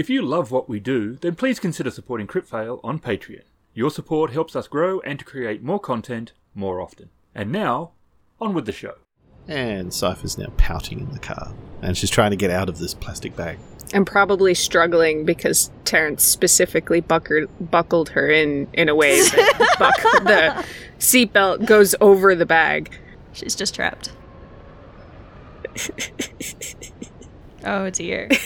If you love what we do, then please consider supporting Cryptfail on Patreon. Your support helps us grow and to create more content more often. And now, on with the show. And Cypher's now pouting in the car, and she's trying to get out of this plastic bag. I'm probably struggling because Terrence specifically buckled, buckled her in in a way that buck, the seatbelt goes over the bag. She's just trapped. oh dear.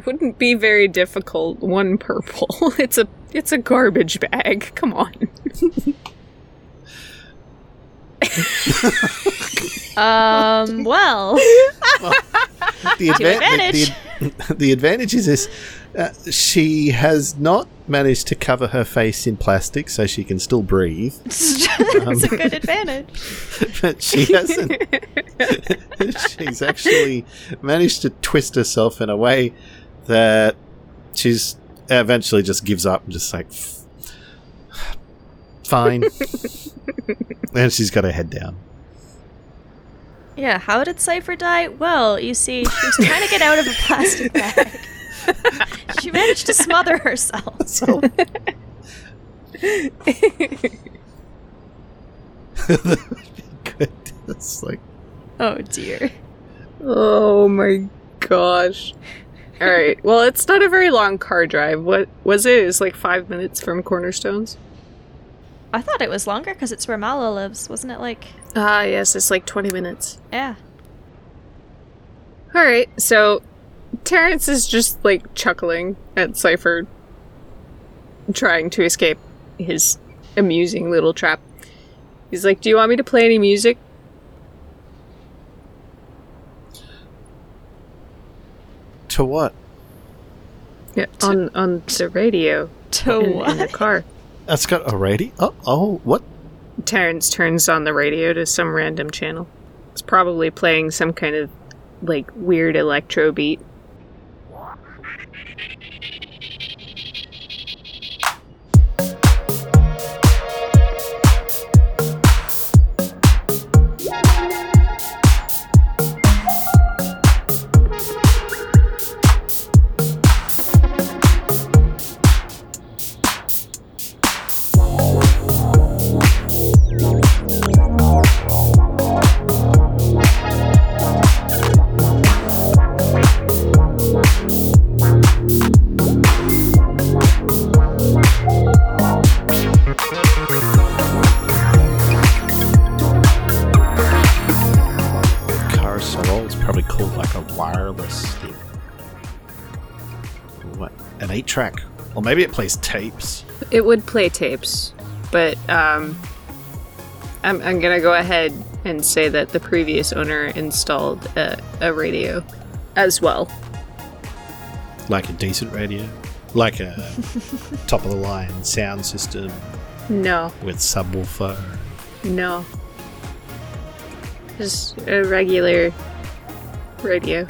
It wouldn't be very difficult. One purple. It's a it's a garbage bag. Come on. Um, well, The, advantage. The, the, the advantage is this: uh, she has not managed to cover her face in plastic, so she can still breathe. it's a good advantage. but she hasn't. she's actually managed to twist herself in a way that she's eventually just gives up and just like, fine. and she's got her head down. Yeah, how did Cypher die? Well, you see, she was trying to get out of a plastic bag. she managed to smother herself. So. Good. It's like Oh dear. Oh my gosh. All right. Well, it's not a very long car drive. What was it? It's like five minutes from Cornerstones. I thought it was longer because it's where Malo lives, wasn't it? Like, Ah, yes. It's like twenty minutes. yeah. All right. So Terrence is just like chuckling at Cipher, trying to escape his amusing little trap. He's like, "Do you want me to play any music?" To what? Yeah, on on the radio To in, in the car. That's got a radio. Oh, oh, what? Terrence turns on the radio to some random channel. It's probably playing some kind of like weird electro beat. Wireless thing. What? An eight track? Or maybe it plays tapes. It would play tapes, but um, I'm, I'm gonna go ahead and say that the previous owner installed a, a radio as well. Like a decent radio. Like a top of the line sound system No, with subwoofer. no. Just a regular radio.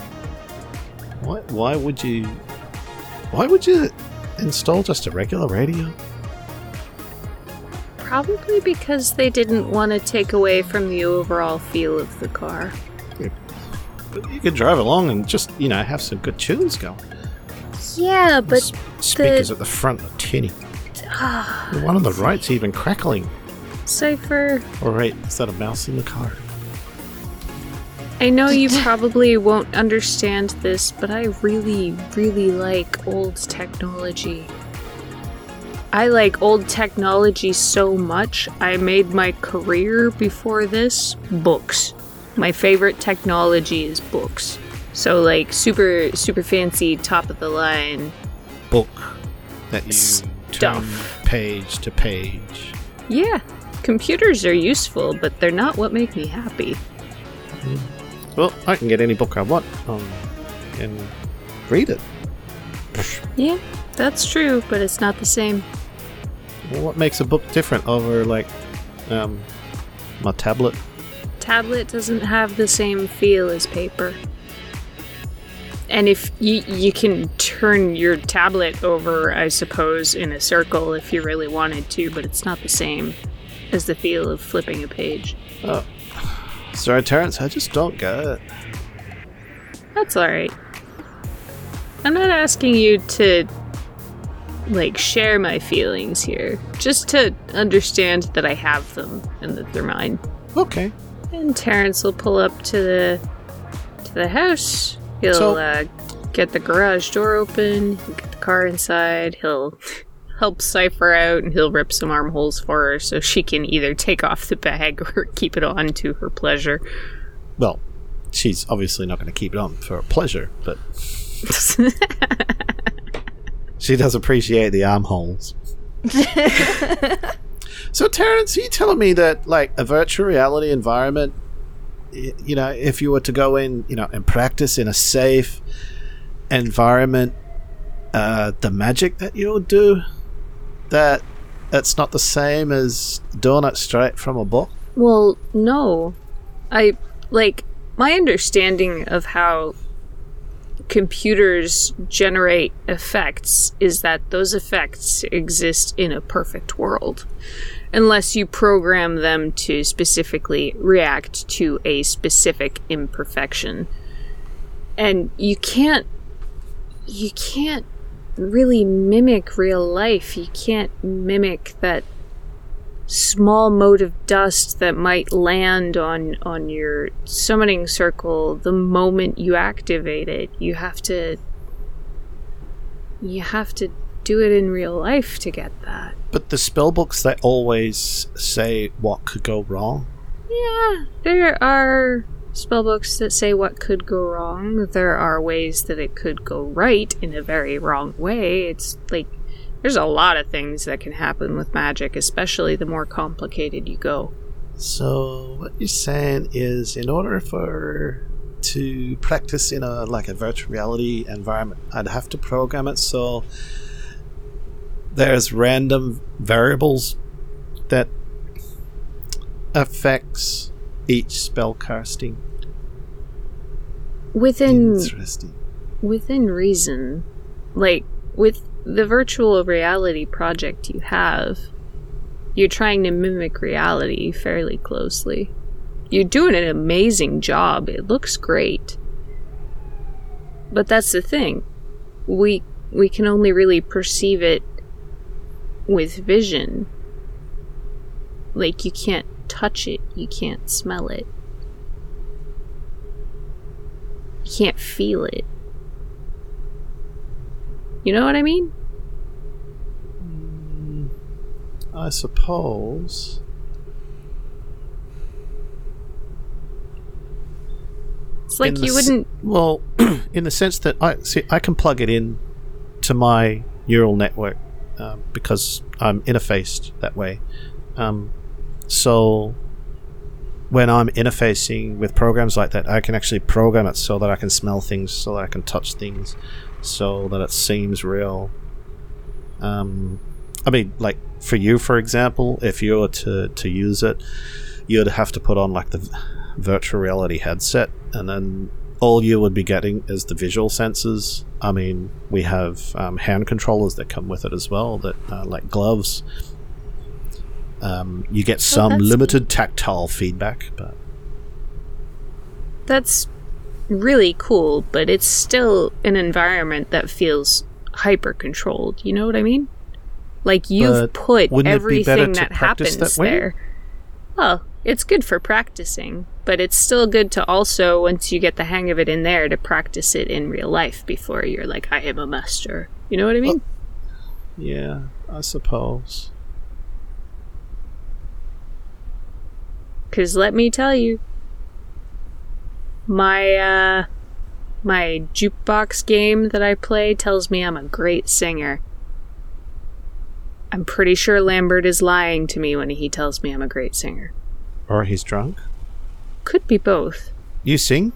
Why, why would you. Why would you install just a regular radio? Probably because they didn't want to take away from the overall feel of the car. But you could drive along and just, you know, have some good tunes going. Yeah, but S- speakers at the front are tinny. ah, One on the right's even crackling. Cypher. All right, is that a mouse in the car? I know you probably won't understand this, but I really, really like old technology. I like old technology so much, I made my career before this books. My favorite technology is books. So, like, super, super fancy, top of the line. Book that you Stuff. turn page to page. Yeah, computers are useful, but they're not what make me happy. Well, I can get any book I want um, and read it. Yeah, that's true, but it's not the same. Well, what makes a book different over, like, um, my tablet? tablet doesn't have the same feel as paper. And if you you can turn your tablet over, I suppose, in a circle if you really wanted to, but it's not the same as the feel of flipping a page. Oh. Sorry, Terrence, I just don't get it. That's all right. I'm not asking you to like share my feelings here. Just to understand that I have them and that they're mine. Okay. And Terrence will pull up to the to the house. He'll So- uh, get the garage door open. He'll get the car inside. He'll help Cipher out, and he'll rip some armholes for her so she can either take off the bag or keep it on to her pleasure. Well, she's obviously not going to keep it on for pleasure, but she does appreciate the armholes. so, Terrence, are you telling me that, like, a virtual reality environment, you know, if you were to go in, you know, and practice in a safe environment, uh, the magic that you'll do, that it's not the same as doing it straight from a book? Well, no. I like my understanding of how computers generate effects is that those effects exist in a perfect world unless you program them to specifically react to a specific imperfection. And you can't you can't really mimic real life. You can't mimic that small mote of dust that might land on on your summoning circle the moment you activate it you have to you have to do it in real life to get that But the spell books they always say what could go wrong. yeah there are spellbooks that say what could go wrong. There are ways that it could go right in a very wrong way. It's like there's a lot of things that can happen with magic especially the more complicated you go. So what you're saying is, in order for to practice in a like a virtual reality environment, I'd have to program it so there's random variables that affects each spell casting. within Interesting. within reason, like with the virtual reality project you have, you're trying to mimic reality fairly closely. You're doing an amazing job. It looks great. But that's the thing. We we can only really perceive it with vision. Like you can't touch it, you can't smell it. You can't feel it. You know what I mean? I suppose. It's like in you wouldn't. Well, in the sense that I see, I can plug it in to my neural network um, because I'm interfaced that way. Um, so when I'm interfacing with programs like that, I can actually program it so that I can smell things, so that I can touch things, so that it seems real. Um, I mean, like for you, for example, if you were to to use it, you'd have to put on like the virtual reality headset, and then all you would be getting is the visual sensors. I mean, we have um, hand controllers that come with it as well, that uh, like gloves. Um, you get some that's limited tactile feedback, but That's really cool, but it's still an environment that feels hyper controlled. You know what I mean? Like you've But put wouldn't be everything that happens that there. Well, it's good for practicing, but it's still good to also, once you get the hang of it in there, to practice it in real life before you're like, I am a master. You know what I mean? yeah, I suppose. Because let me tell you, my uh, my jukebox game that I play tells me I'm a great singer. I'm pretty sure Lambert is lying to me when he tells me I'm a great singer. Or he's drunk. Could be both. You sing?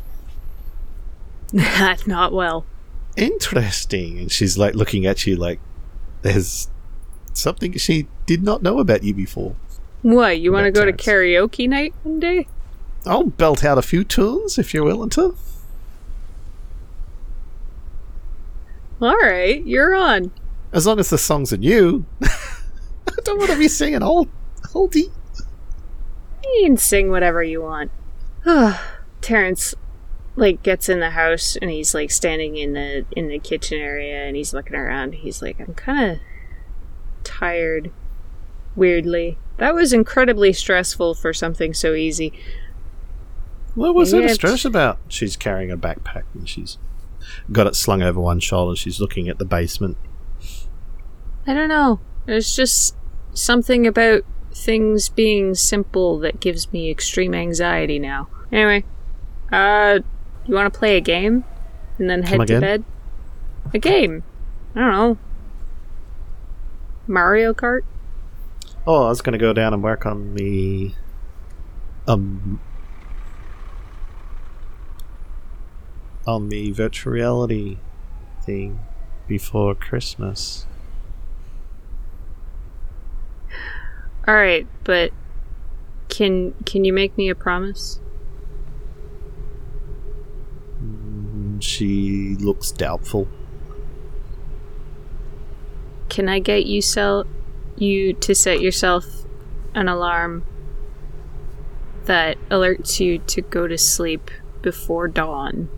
Not well. Interesting. And she's like looking at you like there's something she did not know about you before. What, you want to go to karaoke night one day? I'll belt out a few tunes if you're willing to. Alright, you're on. As long as the songs are new. I don't want to be singing old oldie. You can sing whatever you want. Terrence, like gets in the house and he's like standing in the in the kitchen area and he's looking around. He's like, I'm kind of tired. Weirdly, that was incredibly stressful for something so easy. What was there to stress about? She's carrying a backpack and she's got it slung over one shoulder. She's looking at the basement. I don't know. There's just something about things being simple that gives me extreme anxiety now. Anyway, uh, you want to play a game and then head Come to again? bed? A game. I don't know. Mario Kart? Oh, I was going to go down and work on the um on the virtual reality thing before Christmas. All right, but can can you make me a promise? Mm, She looks doubtful. Can I get you sell you to set yourself an alarm that alerts you to go to sleep before dawn?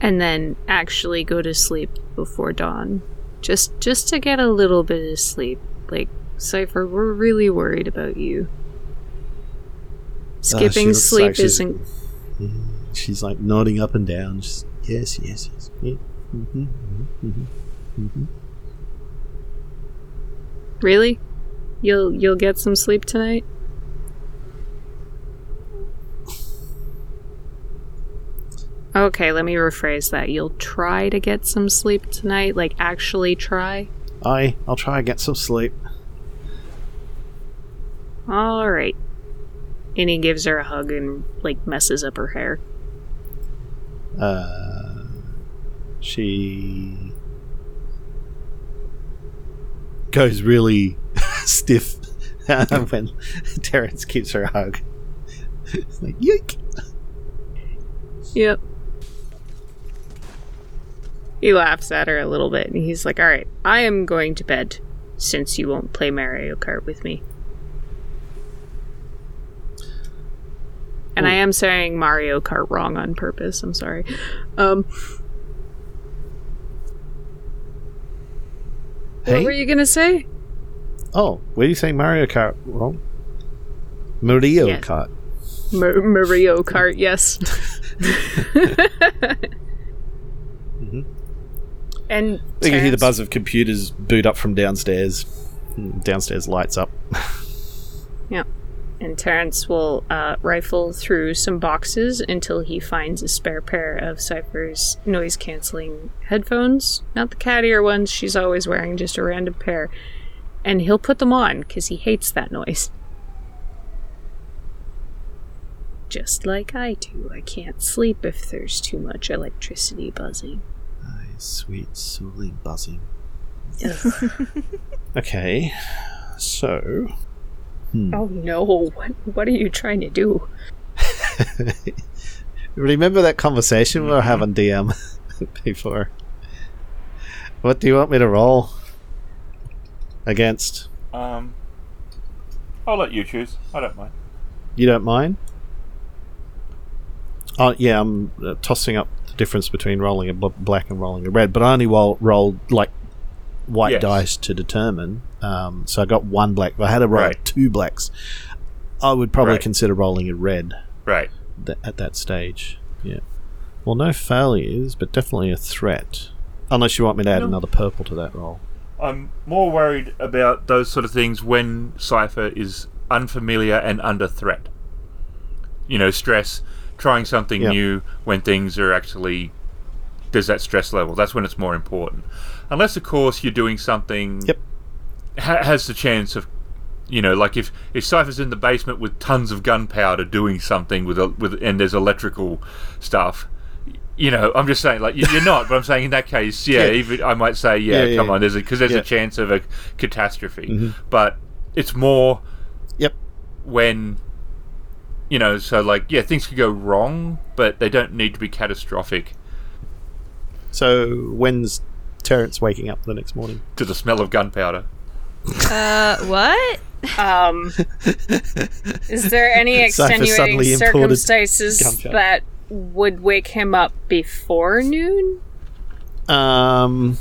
And then actually go to sleep before dawn. Just just to get a little bit of sleep. Like Cypher, we're really worried about you. Uh, Skipping looks sleep like isn't Mm, She's like nodding up and down. Yes, yes, yes. Mm-hmm, mm-hmm, mm-hmm, mm-hmm. Really? You'll you'll get some sleep tonight? Okay, let me rephrase that. You'll try to get some sleep tonight, like actually try. Aye, I'll try and get some sleep. All right. And he gives her a hug and like messes up her hair. Uh, she goes really stiff when Terrence gives her a hug. It's like, yoink! Yep. He laughs at her a little bit and he's like, "All right, I am going to bed since you won't play Mario Kart with me." And I am saying Mario Kart wrong on purpose. I'm sorry. Um, what were you gonna say? Oh, what were you saying Mario Kart wrong? Mario. Kart. Mar- Mario Kart, yes. Mhm. And You can hear the buzz of computers boot up from downstairs. Downstairs lights up. And Terrence will uh, rifle through some boxes until he finds a spare pair of Cypher's noise canceling headphones. Not the cat ear ones she's always wearing, just a random pair. And he'll put them on because he hates that noise. Just like I do. I can't sleep if there's too much electricity buzzing. Aye, sweet, soothing buzzing. Okay, so Oh no, what, what are you trying to do? remember that conversation we were having DM before? What do you want me to roll against? Um, I'll let you choose. I don't mind. You don't mind? Oh yeah, I'm uh, tossing up the difference between rolling a bl- black and rolling a red, but I only roll, rolled like white Yes. dice to determine. Um, so I got one black. I had to roll Right. two blacks, I would probably Right. consider rolling a red Right. th- at that stage. Yeah. Well, no failures, but definitely a threat. Unless you want me to add No. another purple to that roll. I'm more worried about those sort of things when Cypher is unfamiliar and under threat. You know, stress, trying something Yep. new when things are actually. There's that stress level. That's when it's more important. Unless, of course, you're doing something. Yep. Ha- has the chance of. You know, like if, if Cypher's in the basement with tons of gunpowder doing something with a, with and there's electrical stuff, you know, I'm just saying, like you- you're not, but I'm saying in that case, yeah, Yeah. even I might say, yeah, Yeah, come yeah. on, there's a because there's a chance of a catastrophe, Mhm. but it's more Yep. when you know, so like yeah, things could go wrong, but they don't need to be catastrophic So when's Terrence waking up the next morning? to the smell of gunpowder. Uh, what? Um, is there any extenuating circumstances that would wake him up before noon? Um,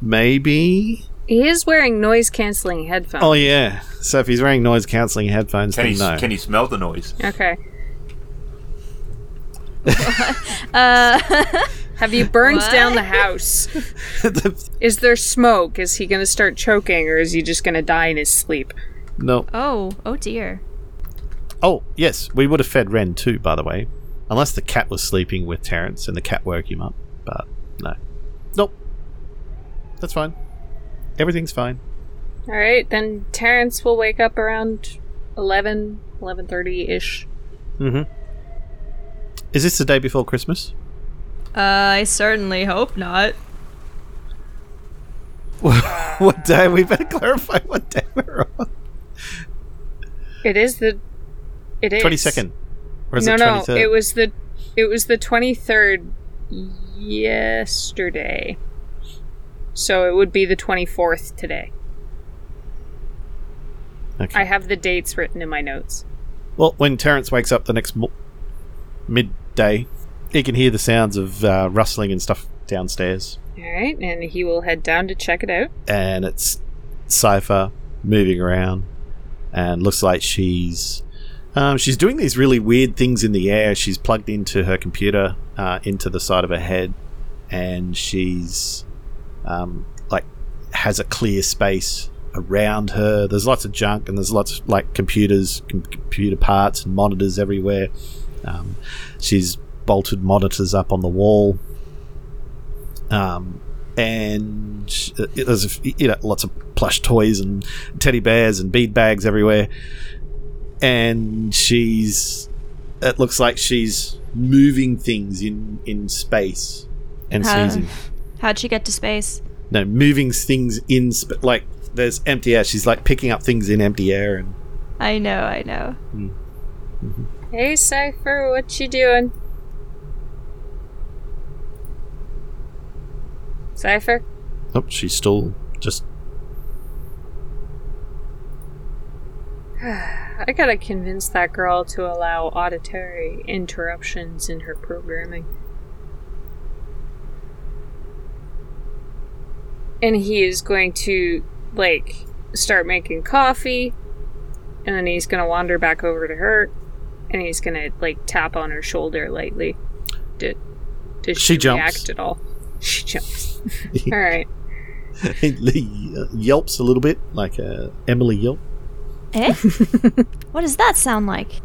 maybe. He is wearing noise canceling headphones. Oh yeah. So if he's wearing noise cancelling headphones, Can then he, no. can he smell the noise? Okay. Uh, Have you burned What? down the house? The- Is there smoke? Is he going to start choking or is he just going to die in his sleep? no. oh, oh dear. Oh yes, we would have fed Ren too, by the way, unless the cat was sleeping with Terrence and the cat woke him up. But no. Nope. That's fine. Everything's fine. All right, then Terrence will wake up around 11, 11.30ish. Mm-hmm. Is this the day before Christmas? Uh, I certainly hope not. what day? We better clarify what day we're on. It is the... It is. Twenty second. Or is no, it no, it was the... It was the 23rd yesterday. So it would be the 24th today. Okay. I have the dates written in my notes. Well, when Terrence wakes up the next mo- midday, he can hear the sounds of uh, rustling and stuff downstairs, All right, and he will head down to check it out. and it's Cypher moving around, and looks like she's um, she's doing these really weird things in the air. She's plugged into her computer uh, into the side of her head, and she's um, like has a clear space around her. There's lots of junk, and there's lots of like computers, com- computer parts, and monitors everywhere. Um, she's bolted monitors up on the wall, um, and uh, there's you know lots of plush toys and teddy bears and bead bags everywhere. And she's it looks like she's moving things in in space and Huh. sneezing. How'd she get to space? No, moving things in sp- like there's empty air. She's like picking up things in empty air and I know, I know. Hey, Cypher, what you doing? Cypher? oh, she's still just I gotta convince that girl to allow auditory interruptions in her programming. And he is going to, like, start making coffee, and then he's gonna wander back over to her, and he's gonna, like, tap on her shoulder lightly. Did, did she, She jumps. react at all? She jumps. Alright. he uh, yelps a little bit like uh, Emily yelp. Eh? what does that sound like?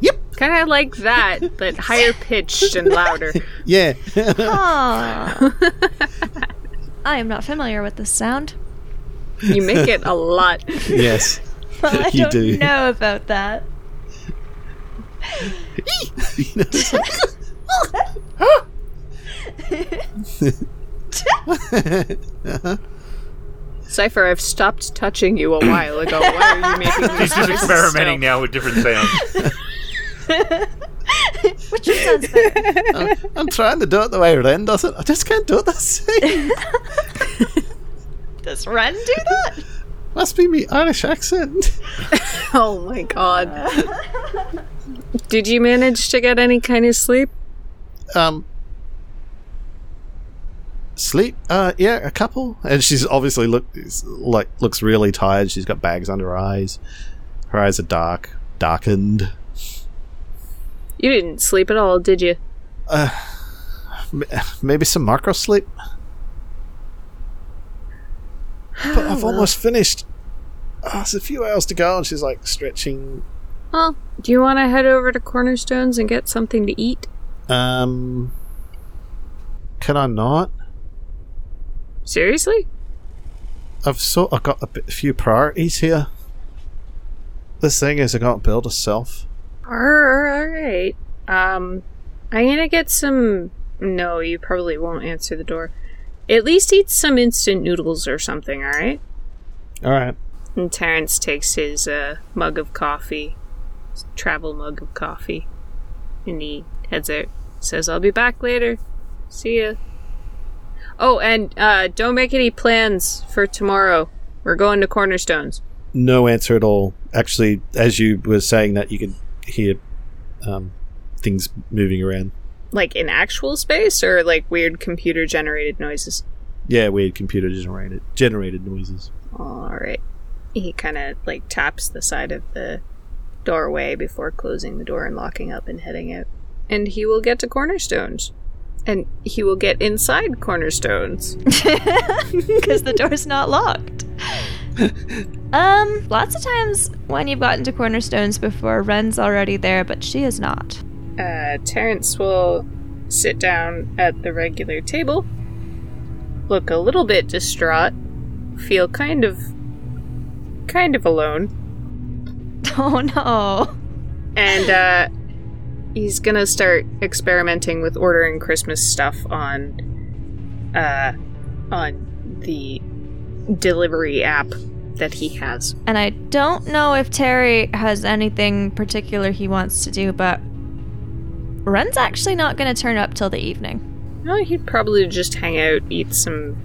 Yep. Kind of like that, but higher pitched and louder. Yeah, Oh. I am not familiar with this sound. You make it a lot. yes. Well, I You don't do. know about that. You know, it's like- Cypher, I've stopped touching you a while ago. Why are you making these He's just experimenting still? now with different sounds. Which one sounds better? I'm, I'm trying to do it the way Ren does it. I just can't do it the same. Does Ren do that? Must be me Irish accent. Oh my god. Did you manage to get any kind of sleep? Um, sleep. Uh, yeah, a couple. And she's obviously look like looks really tired. She's got bags under her eyes. Her eyes are dark, darkened. You didn't sleep at all, did you? M- maybe some micro sleep. But I've almost finished. Oh, it's a few hours to go, and she's like stretching. Well, do you want to head over to Cornerstones and get something to eat? Um, can I not? Seriously? I've sort of got a, bit, a few priorities here. This thing is, I got to build a self. Alright. Um, I'm gonna get some. No, you probably won't answer the door. At least eat some instant noodles or something, alright? All right. And Terrence takes his uh, mug of coffee, his travel mug of coffee, and he heads out. Says, I'll be back later. See ya. Oh, and uh, don't make any plans for tomorrow. We're going to Cornerstones. no answer at all. Actually, as you were saying that, you could hear um, things moving around. Like in actual space or like weird computer generated noises? Yeah, weird computer generated generated noises. Alright. He kind of like taps the side of the doorway before closing the door and locking up and heading out. And he will get to Cornerstones. And he will get inside Cornerstones. because the door's not locked. um, lots of times when you've gotten to cornerstones before, Ren's already there, but she is not. Uh, Terrence will sit down at the regular table, look a little bit distraught, feel kind of. kind of alone, Oh no. and uh, he's gonna start experimenting with ordering Christmas stuff on, uh, on the delivery app that he has. And I don't know if Terry has anything particular he wants to do, but Ren's actually not going to turn up till the evening. No, he'd probably just hang out, eat some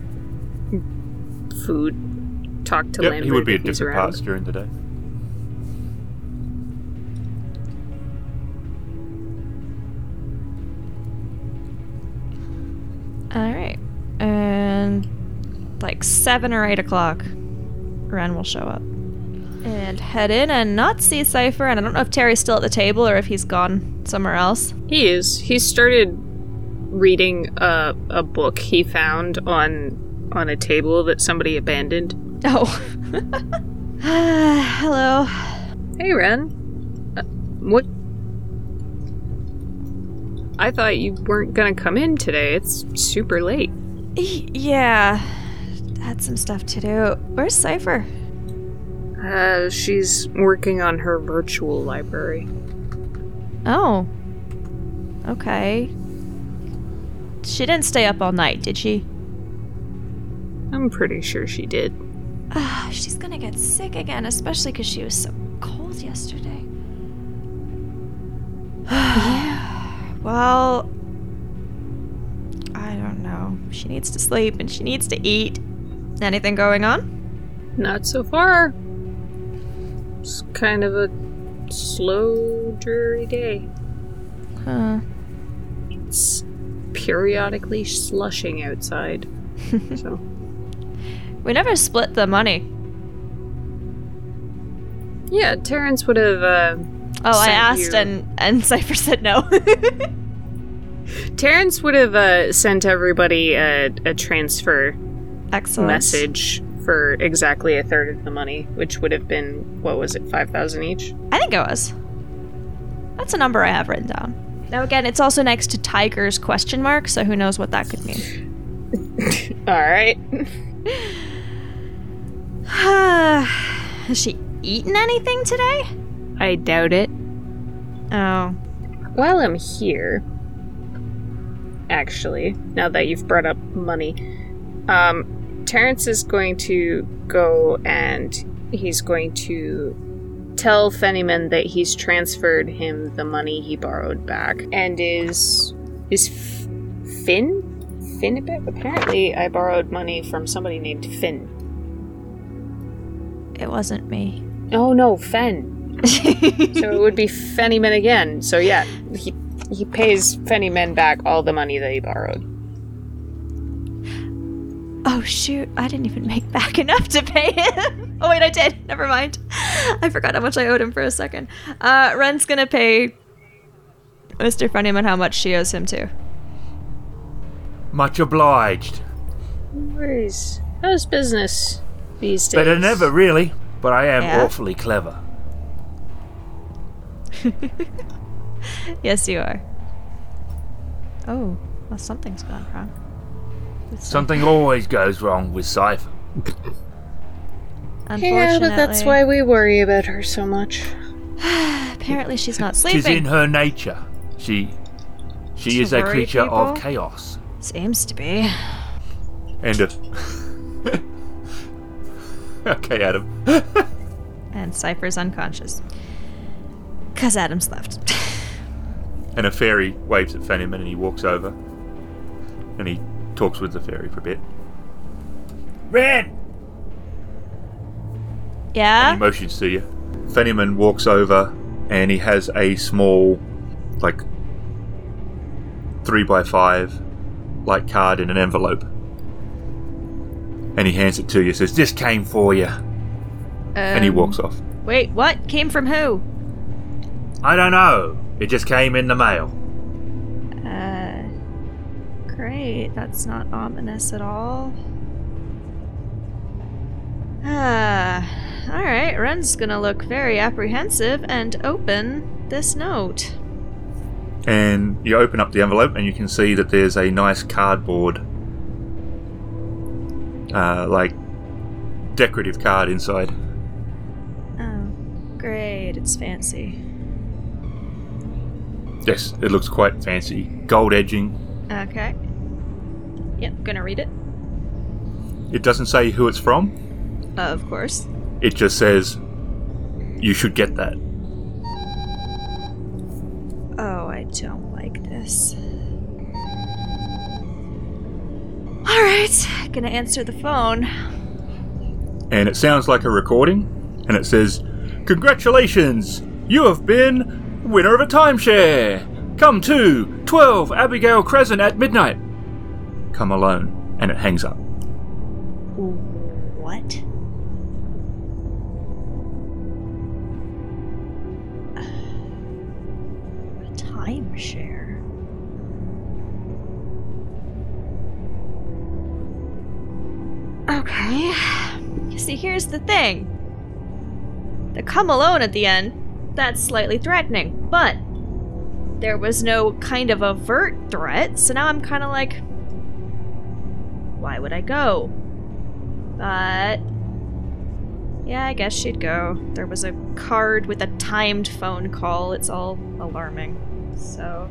food, talk to Yep, Lambert he would be at different around. parts during the day. All right. And like seven or eight o'clock, Ren will show up and head in and not see Cipher. And I don't know if Terry's still at the table or if he's gone somewhere else. He is. He started reading a, a book he found on on a table that somebody abandoned. Oh. Hello. Hey, Ren. Uh, what? I thought you weren't gonna come in today. It's super late. Yeah. Had some stuff to do. Where's Cipher? Uh, she's working on her virtual library. Oh. Okay. She didn't stay up all night, did she? I'm pretty sure she did. Ah, she's gonna get sick again, especially because she was so cold yesterday. Well, I don't know. She needs to sleep and she needs to eat. Anything going on? Not so far. It's kind of a slow, dreary day. Huh. It's periodically slushing outside. so We never split the money. yeah, Terrence would have. Uh, Oh, I asked you- and and Cipher said no. Terrence would have uh, sent everybody a, a transfer Excellent. message for exactly a third of the money, which would have been what was it, five thousand each? I think it was. That's a number I have written down. Now again, it's also next to Tiger's question mark, so who knows what that could mean. All right. Has she eaten anything today? I doubt it. Oh. While I'm here, actually, now that you've brought up money, um, Terrence is going to go and he's going to tell Fennyman that he's transferred him the money he borrowed back, and is is F- Finn Finn apparently I borrowed money from somebody named Finn. It wasn't me. Oh no, Fen. so it would be Fennyman again. So yeah, he he pays Fennyman back all the money that he borrowed. oh shoot, I didn't even make back enough to pay him. oh wait, I did. Never mind. I forgot how much I owed him for a second. Uh, Ren's gonna pay Mr. Fennyman how much she owes him too. Much obliged. Where's how's business these days? Better than ever, really. But I am Yeah? awfully clever. Yes, you are. Oh, well, something's gone wrong. It's Something always goes wrong with Cypher. Unfortunately, Yeah, but that's why we worry about her so much. apparently she's not Tis sleeping. in her nature. She she To is a worry creature of chaos. Seems to be. End a Okay, Adam. And Cypher's unconscious. Cause Adam's left. and a fairy waves at Fennyman and he walks over. And he talks with the fairy for a bit. Ren! And Yeah? he motions to you. Fennyman walks over and he has a small, like, three by five, like card in an envelope. And he hands it to you. Says, "This came for you," and he Um, walks off. Wait, what? Came from who? I don't know. It just came in the mail. Uh. Great. That's not ominous at all. Ah. Alright, Ren's gonna look very apprehensive and open this note. And you open up the envelope, and you can see that there's a nice cardboard, uh, like decorative card inside. Oh, great. It's fancy. Yes, it looks quite fancy. Gold edging. Okay. Yep, gonna read it. It doesn't say who it's from. Uh, of course. It just says, "You should get that." Oh, I don't like this. Alright, gonna answer the phone. and it sounds like a recording, and it says, Congratulations! You have been winner of a timeshare! Come to 12 Abigail Crescent at midnight! Come alone. And it hangs up. What? A timeshare. Okay. You see, here's the thing. The come alone at the end, that's slightly threatening, but there was no kind of overt threat, so now I'm kind of like, why would I go? But yeah, I guess she'd go. There was a card with a timed phone call. It's all alarming. So.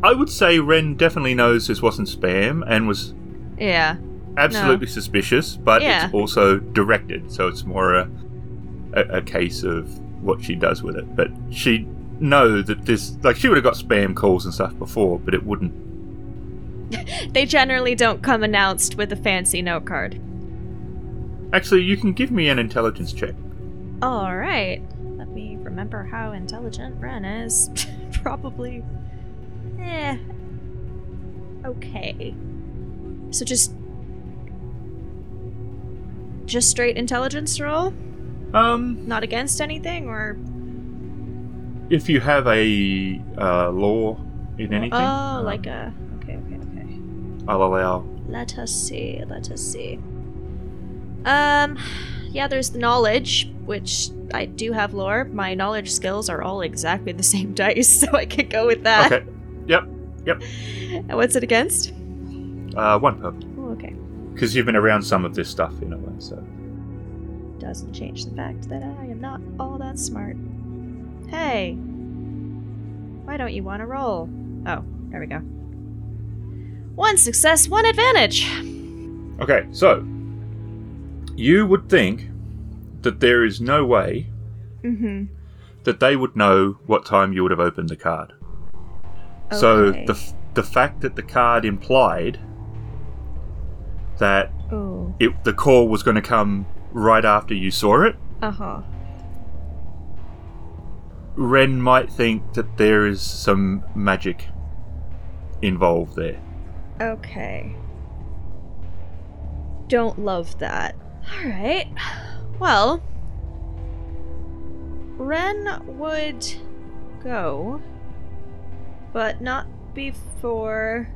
I would say Ren definitely knows this wasn't spam and was Yeah. Absolutely suspicious, but Yeah. it's also directed, so it's more a, a, a case of what she does with it. But she know that this, like, she would have got spam calls and stuff before, but it wouldn't. They generally don't come announced with a fancy note card. Actually, you can give me an intelligence check. Alright. Let me remember how intelligent Ren is. Probably. Eh. Okay. So just. Just straight intelligence roll? Um, Not against anything, or. if you have a uh, lore in anything, Oh, um, like a. Okay, okay, okay. I'll allow. Let us see. Let us see. Um, yeah, there's the knowledge, which I do have lore. My knowledge skills are all exactly the same dice, so I could go with that. Okay. Yep. Yep. And what's it against? Uh, one purple. Oh, okay. Because you've been around some of this stuff in a way. Doesn't change the fact that I am not all that smart. Hey, why don't you want to roll? Oh, there we go. One success, one advantage. Okay, so. You would think that there is no way Mm-hmm. that they would know what time you would have opened the card. Okay. So the f- the fact that the card implied that Oh. it the call was going to come right after you saw it, Uh huh. Ren might think that there is some magic involved there. Okay. Don't love that. Alright. Well, Ren would go, but not before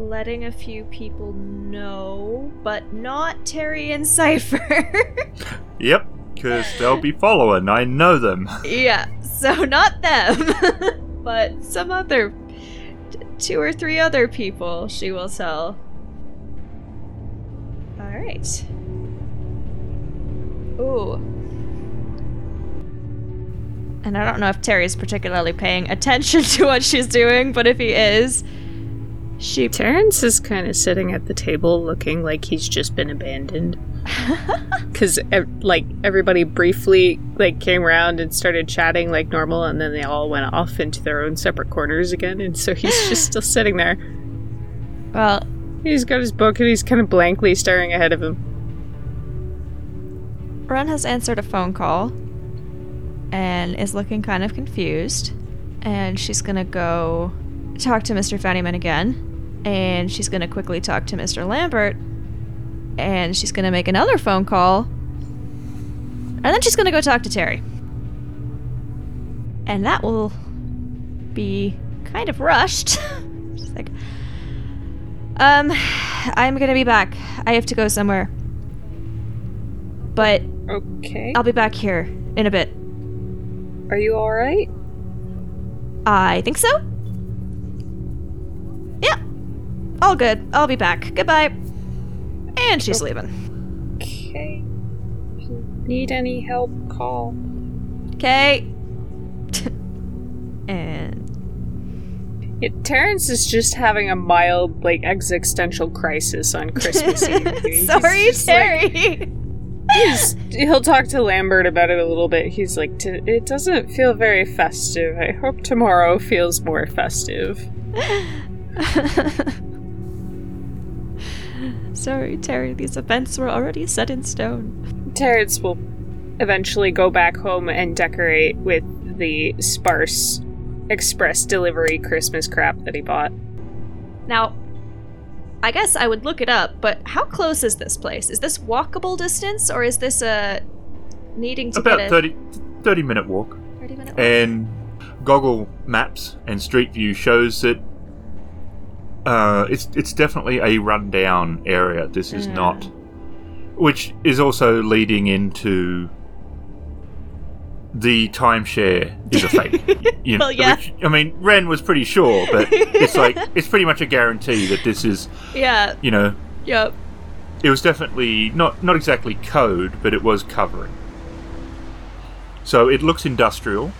letting a few people know, but not Terry and Cypher. Yep, because they'll be following. I know them. yeah, so not them, but some other t- two or three other people she will tell. All right. Ooh. And I don't know if Terry is particularly paying attention to what she's doing, but if he is, she Terrence is kind of sitting at the table looking like he's just been abandoned. Because, like, everybody briefly, like, came around and started chatting like normal, and then they all went off into their own separate corners again, and so he's just still sitting there. Well, He's got his book and he's kind of blankly staring ahead of him. Ren has answered a phone call and is looking kind of confused. And she's gonna go talk to Mr. Fennyman again. And she's gonna quickly talk to Mr. Lambert. And she's gonna make another phone call. And then she's gonna go talk to Terry. And that will be kind of rushed. she's like, um, I'm gonna be back. I have to go somewhere. But Okay. I'll be back here in a bit. Are you alright? I think so. All good. I'll be back. Goodbye. And she's leaving. Okay. If you need any help, call. Okay. and Yeah, Terrence is just having a mild, like, existential crisis on Christmas Eve. Sorry, just, like, Terry. he's, he'll talk to Lambert about it a little bit. He's like, "T- it doesn't feel very festive. I hope tomorrow feels more festive. Sorry, Terry. These events were already set in stone. Terrence will eventually go back home and decorate with the sparse express delivery Christmas crap that he bought. Now, I guess I would look it up, but how close is this place? Is this walkable distance, or is this a needing to About get a 30, 30 minute walk. 30 minute walk? And Google Maps and Street View shows that uh, it's it's definitely a rundown area. This is Mm. not, which is also leading into the timeshare is a fake. You Well, yeah. which, I mean, Ren was pretty sure, but it's like it's pretty much a guarantee that this is, yeah. you know, Yep. it was definitely not not exactly code, but it was covering. So it looks industrial,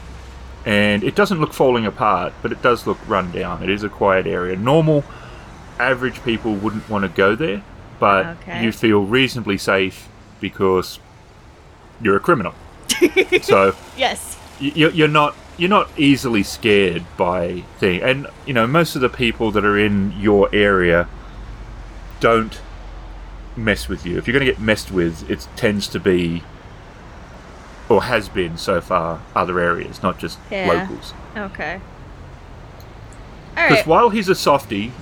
and it doesn't look falling apart, but it does look run down. It is a quiet area. Normal, average people wouldn't want to go there, but Okay. you feel reasonably safe because you're a criminal. so Yes. you're you're not you're not easily scared by things, and you know most of the people that are in your area don't mess with you. If you're going to get messed with, it tends to be or has been so far other areas, not just Yeah. locals. Okay. Because Alright. while he's a softie,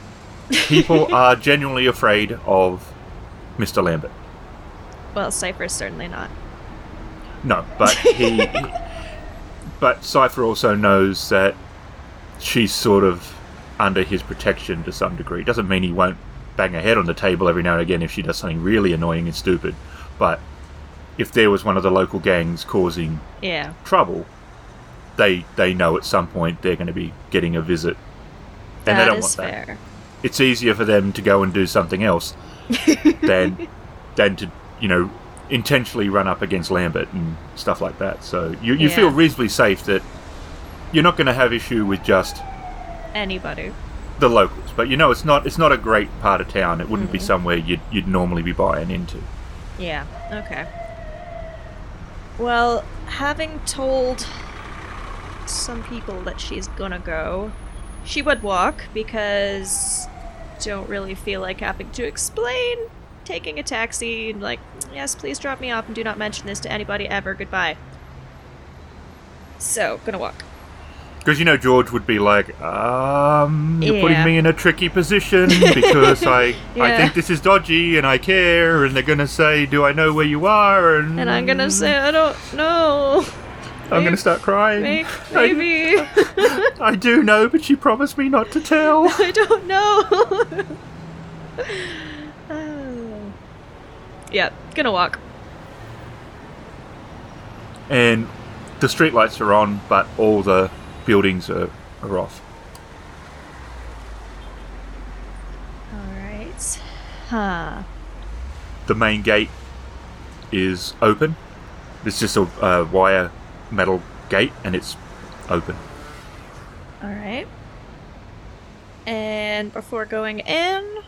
people are genuinely afraid of Mr. Lambert. Well, Cypher's certainly not. No, but he. but Cypher also knows that she's sort of under his protection to some degree. Doesn't mean he won't bang her head on the table every now and again if she does something really annoying and stupid. But if there was one of the local gangs causing Yeah. trouble, they they know at some point they're going to be getting a visit, and That they don't want that. It's easier for them to go and do something else than than to you know intentionally run up against Lambert and stuff like that. So you you feel reasonably safe that you're not going to have issue with just Anybody. the locals. But you know it's not it's not a great part of town. It wouldn't be Mhm. somewhere you'd you'd normally be buying into. Yeah. Okay. Well, having told some people that she's gonna go, she would walk because don't really feel like having to explain taking a taxi and like, yes, please drop me off and do not mention this to anybody ever. Goodbye. So, gonna walk. Because you know George would be like, um, you're Yeah. putting me in a tricky position because I I think this is dodgy and I care, and they're gonna say, do I know where you are? And And I'm gonna say, I don't know. I'm gonna start crying. May- I- Maybe. I do know, but she promised me not to tell. I don't know. Oh. Yep, gonna walk. and the streetlights are on, but all the buildings are, are off. Alright. Huh. The main gate is open. It's just a uh, wire metal gate, and it's open. Alright. And before going in,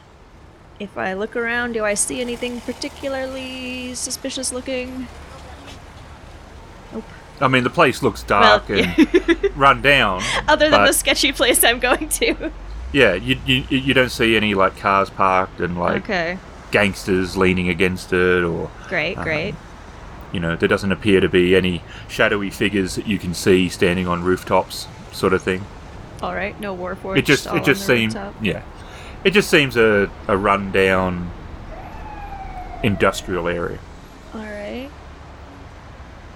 if I look around, do I see anything particularly suspicious looking? Nope. I mean, the place looks dark Well, and run down. Other than the sketchy place I'm going to. Yeah, you, you you don't see any like cars parked and like okay. gangsters leaning against it, or Great, um, great. you know, there doesn't appear to be any shadowy figures that you can see standing on rooftops, sort of thing. All right, no war Warforged. it just it just seems yeah, it just seems a a rundown industrial area. All right.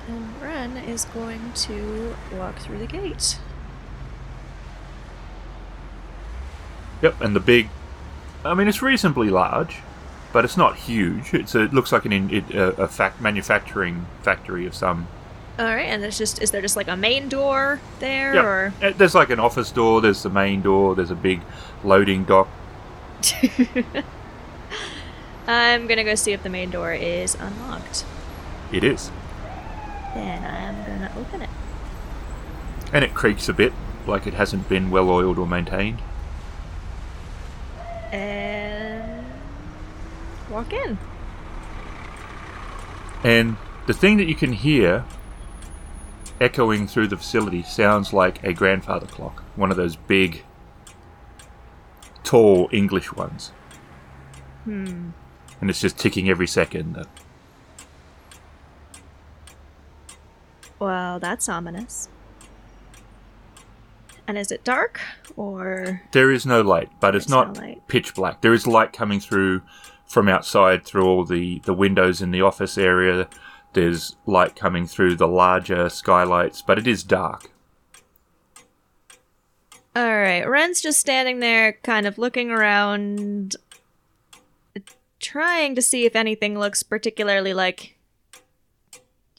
And Ren is going to walk through the gate. Yep, and the big, I mean, it's reasonably large, but it's not huge. It's a, it looks like an in, it, a, a fact manufacturing factory of some. All right, and there's just is there just like a main door there, Yep. or Uh, There's like an office door. There's the main door. There's a big loading dock. I'm gonna go see if the main door is unlocked. It is, Then I'm gonna open it. and it creaks a bit, like it hasn't been well oiled or maintained. And walk in. And the thing that you can hear echoing through the facility sounds like a grandfather clock, one of those big, tall English ones. Hmm. And it's just ticking every second. Uh, Well, that's ominous. And is it dark or There is no light, but it's not no pitch black. There is light coming through from outside through all the, the windows in the office area. There's light coming through the larger skylights, but it is dark. All right, Ren's just standing there, kind of looking around, trying to see if anything looks particularly like.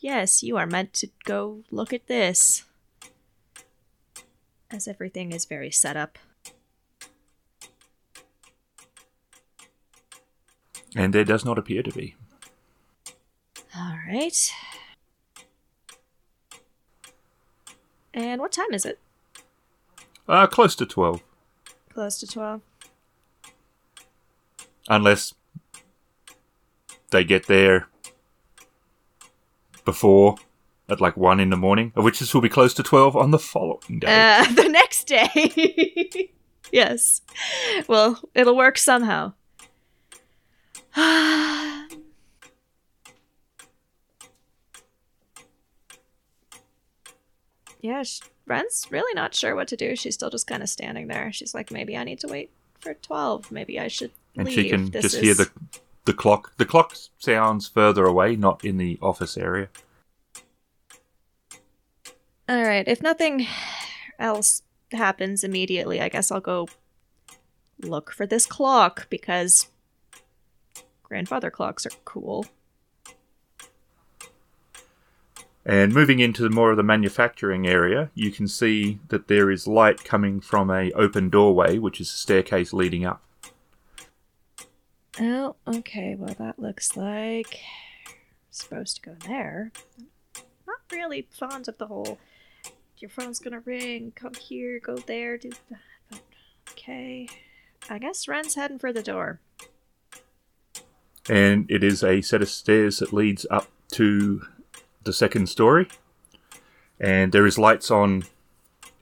Yes, you are meant to go look at this. As everything is very set up. And there does not appear to be. All right. And what time is it? Uh, close to 12. Close to 12. Unless they get there before at like 1 in the morning, of which this will be close to 12 on the following day. Uh, the next day. yes. Well, it'll work somehow. yeah, sh- Ren's really not sure what to do. She's still just kind of standing there. She's like, maybe I need to wait for 12. Maybe I should and leave. she can This just is- hear the the clock. The clock sounds further away, not in the office area. All right. If nothing else happens immediately, I guess I'll go look for this clock because grandfather clocks are cool. And moving into more of the manufacturing area, you can see that there is light coming from a open doorway, which is a staircase leading up. Oh, okay. Well, that looks like supposed to go there. Not really fond of the whole. Your phone's gonna ring. Come here. Go there. Do that. But okay. I guess Ren's heading for the door. And it is a set of stairs that leads up to the second story. And there is lights on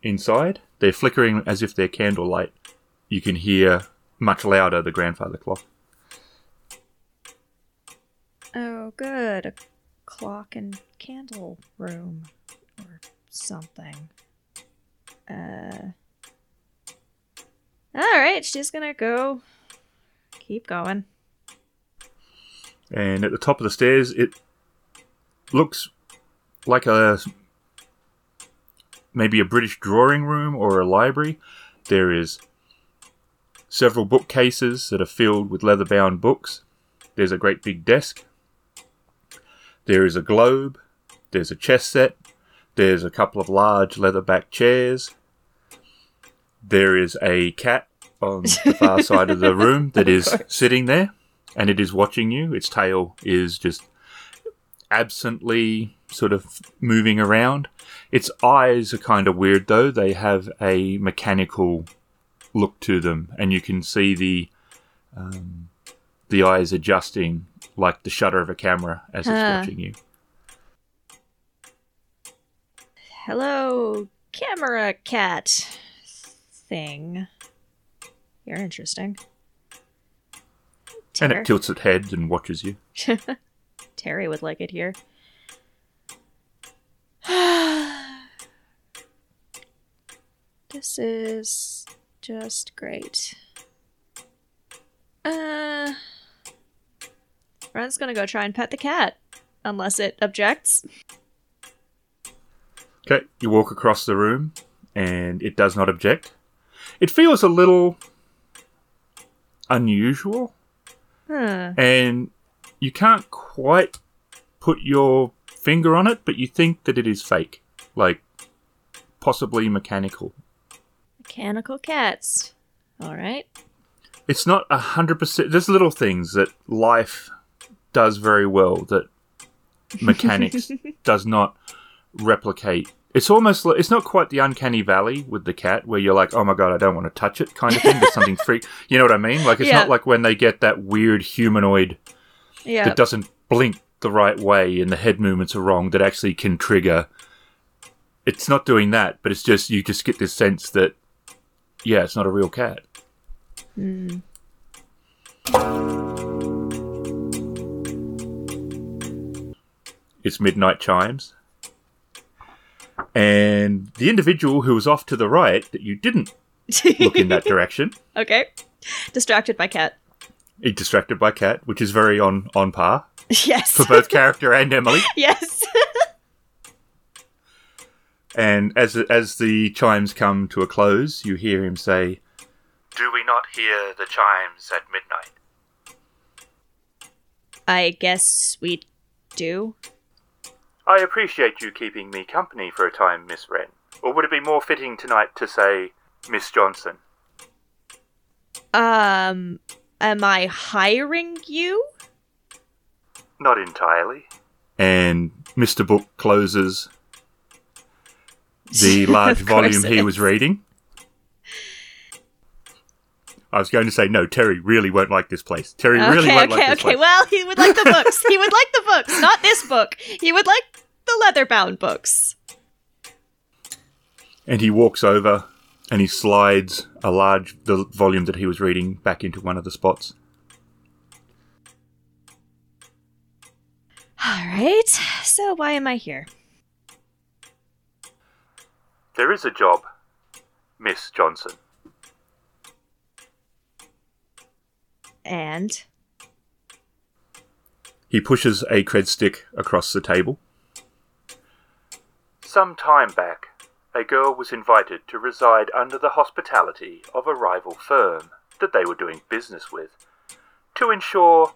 inside. They're flickering as if they're candlelight. You can hear much louder the grandfather clock. Oh, good. A clock and candle room or something. Uh. Alright, she's gonna go. Keep going. And at the top of the stairs, it looks like a maybe a British drawing room or a library. There is several bookcases that are filled with leather-bound books. There's a great big desk. There is a globe. There's a chess set. There's a couple of large leather-backed chairs. There is a cat on the far side of the room that is sitting there and it is watching you. Its tail is just absently sort of moving around. Its eyes are kind of weird though. They have a mechanical look to them, and you can see the um, the eyes adjusting like the shutter of a camera as it's Huh. watching you. Hello, camera cat thing. You're interesting. And it tilts its head and watches you. Terry would like it here. this is just great. Uh, Ren's gonna go try and pet the cat, unless it objects. Okay, you walk across the room, and it does not object. It feels a little unusual, Huh. and you can't quite put your finger on it, but you think that it is fake, like possibly mechanical. Mechanical cats. All right. It's not a hundred percent. There's little things that life does very well that mechanics does not replicate. It's almost like, it's not quite the uncanny valley with the cat where you're like, oh my god, I don't want to touch it kind of thing. There's something freak. You know what I mean? Like it's Yeah. not like when they get that weird humanoid Yeah. that doesn't blink the right way and the head movements are wrong that actually can trigger. It's not doing that, but it's just you just get this sense that yeah, it's not a real cat. Hmm. It's midnight chimes. And the individual who was off to the right that you didn't look in that direction, okay. Distracted by cat. distracted by cat, which is very on on par Yes. for both character and Emily. yes. And as as the chimes come to a close, you hear him say, "Do we not hear the chimes at midnight?" I guess we do. I appreciate you keeping me company for a time, Miss Ren. Or would it be more fitting tonight to say, Miss Johnson? Um, am I hiring you? Not entirely. And Mr. Book closes the large volume he was reading. I was going to say, no, Terry really won't like this place. Terry okay, really won't okay, like this okay. place. Okay, okay, well, he would like the books. he would like the books, not this book. He would like the leather-bound books. And he walks over and he slides a large the volume that he was reading back into one of the spots. All right. So why am I here? There is a job, Miss Johnson. And He pushes a cred stick across the table. Some time back, a girl was invited to reside under the hospitality of a rival firm that they were doing business with to ensure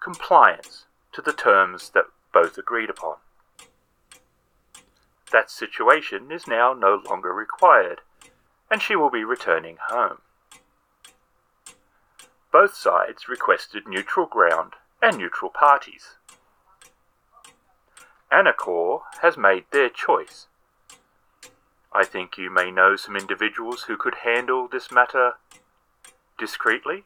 compliance to the terms that both agreed upon. That situation is now no longer required, and she will be returning home. Both sides requested neutral ground and neutral parties. Anacor has made their choice. I think you may know some individuals who could handle this matter discreetly.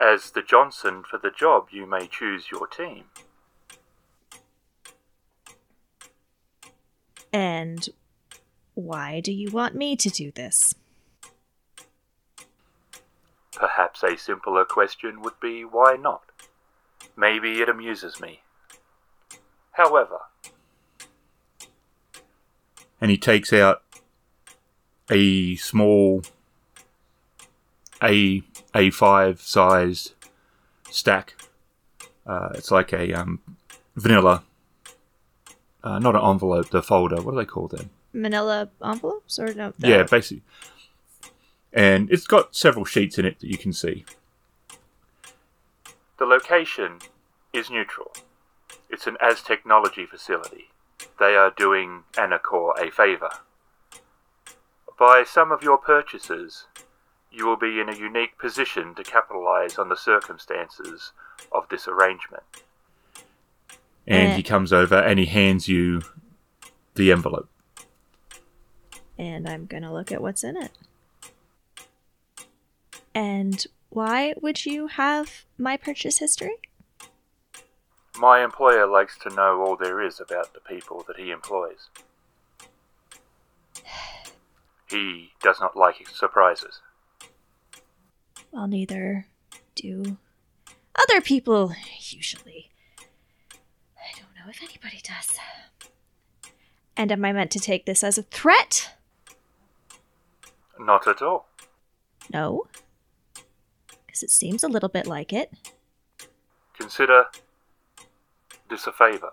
As the Johnson for the job, you may choose your team. and why do you want me to do this? Perhaps a simpler question would be why not? Maybe it amuses me. However. And he takes out a small A A5 sized stack. Uh, it's like a um, vanilla, uh, not an envelope, the folder. What do they call them? Manila envelopes or no? the- Yeah, basically. And it's got several sheets in it that you can see. The location is neutral. It's an Aztechnology facility. They are doing Anacor a favour. By some of your purchases, you will be in a unique position to capitalize on the circumstances of this arrangement. And he comes over and he hands you the envelope. and I'm gonna look at what's in it. And why would you have my purchase history? My employer likes to know all there is about the people that he employs. He does not like surprises. Well, neither do other people, usually. I don't know if anybody does. And am I meant to take this as a threat? Not at all. No. Because it seems a little bit like it. Consider this a favor.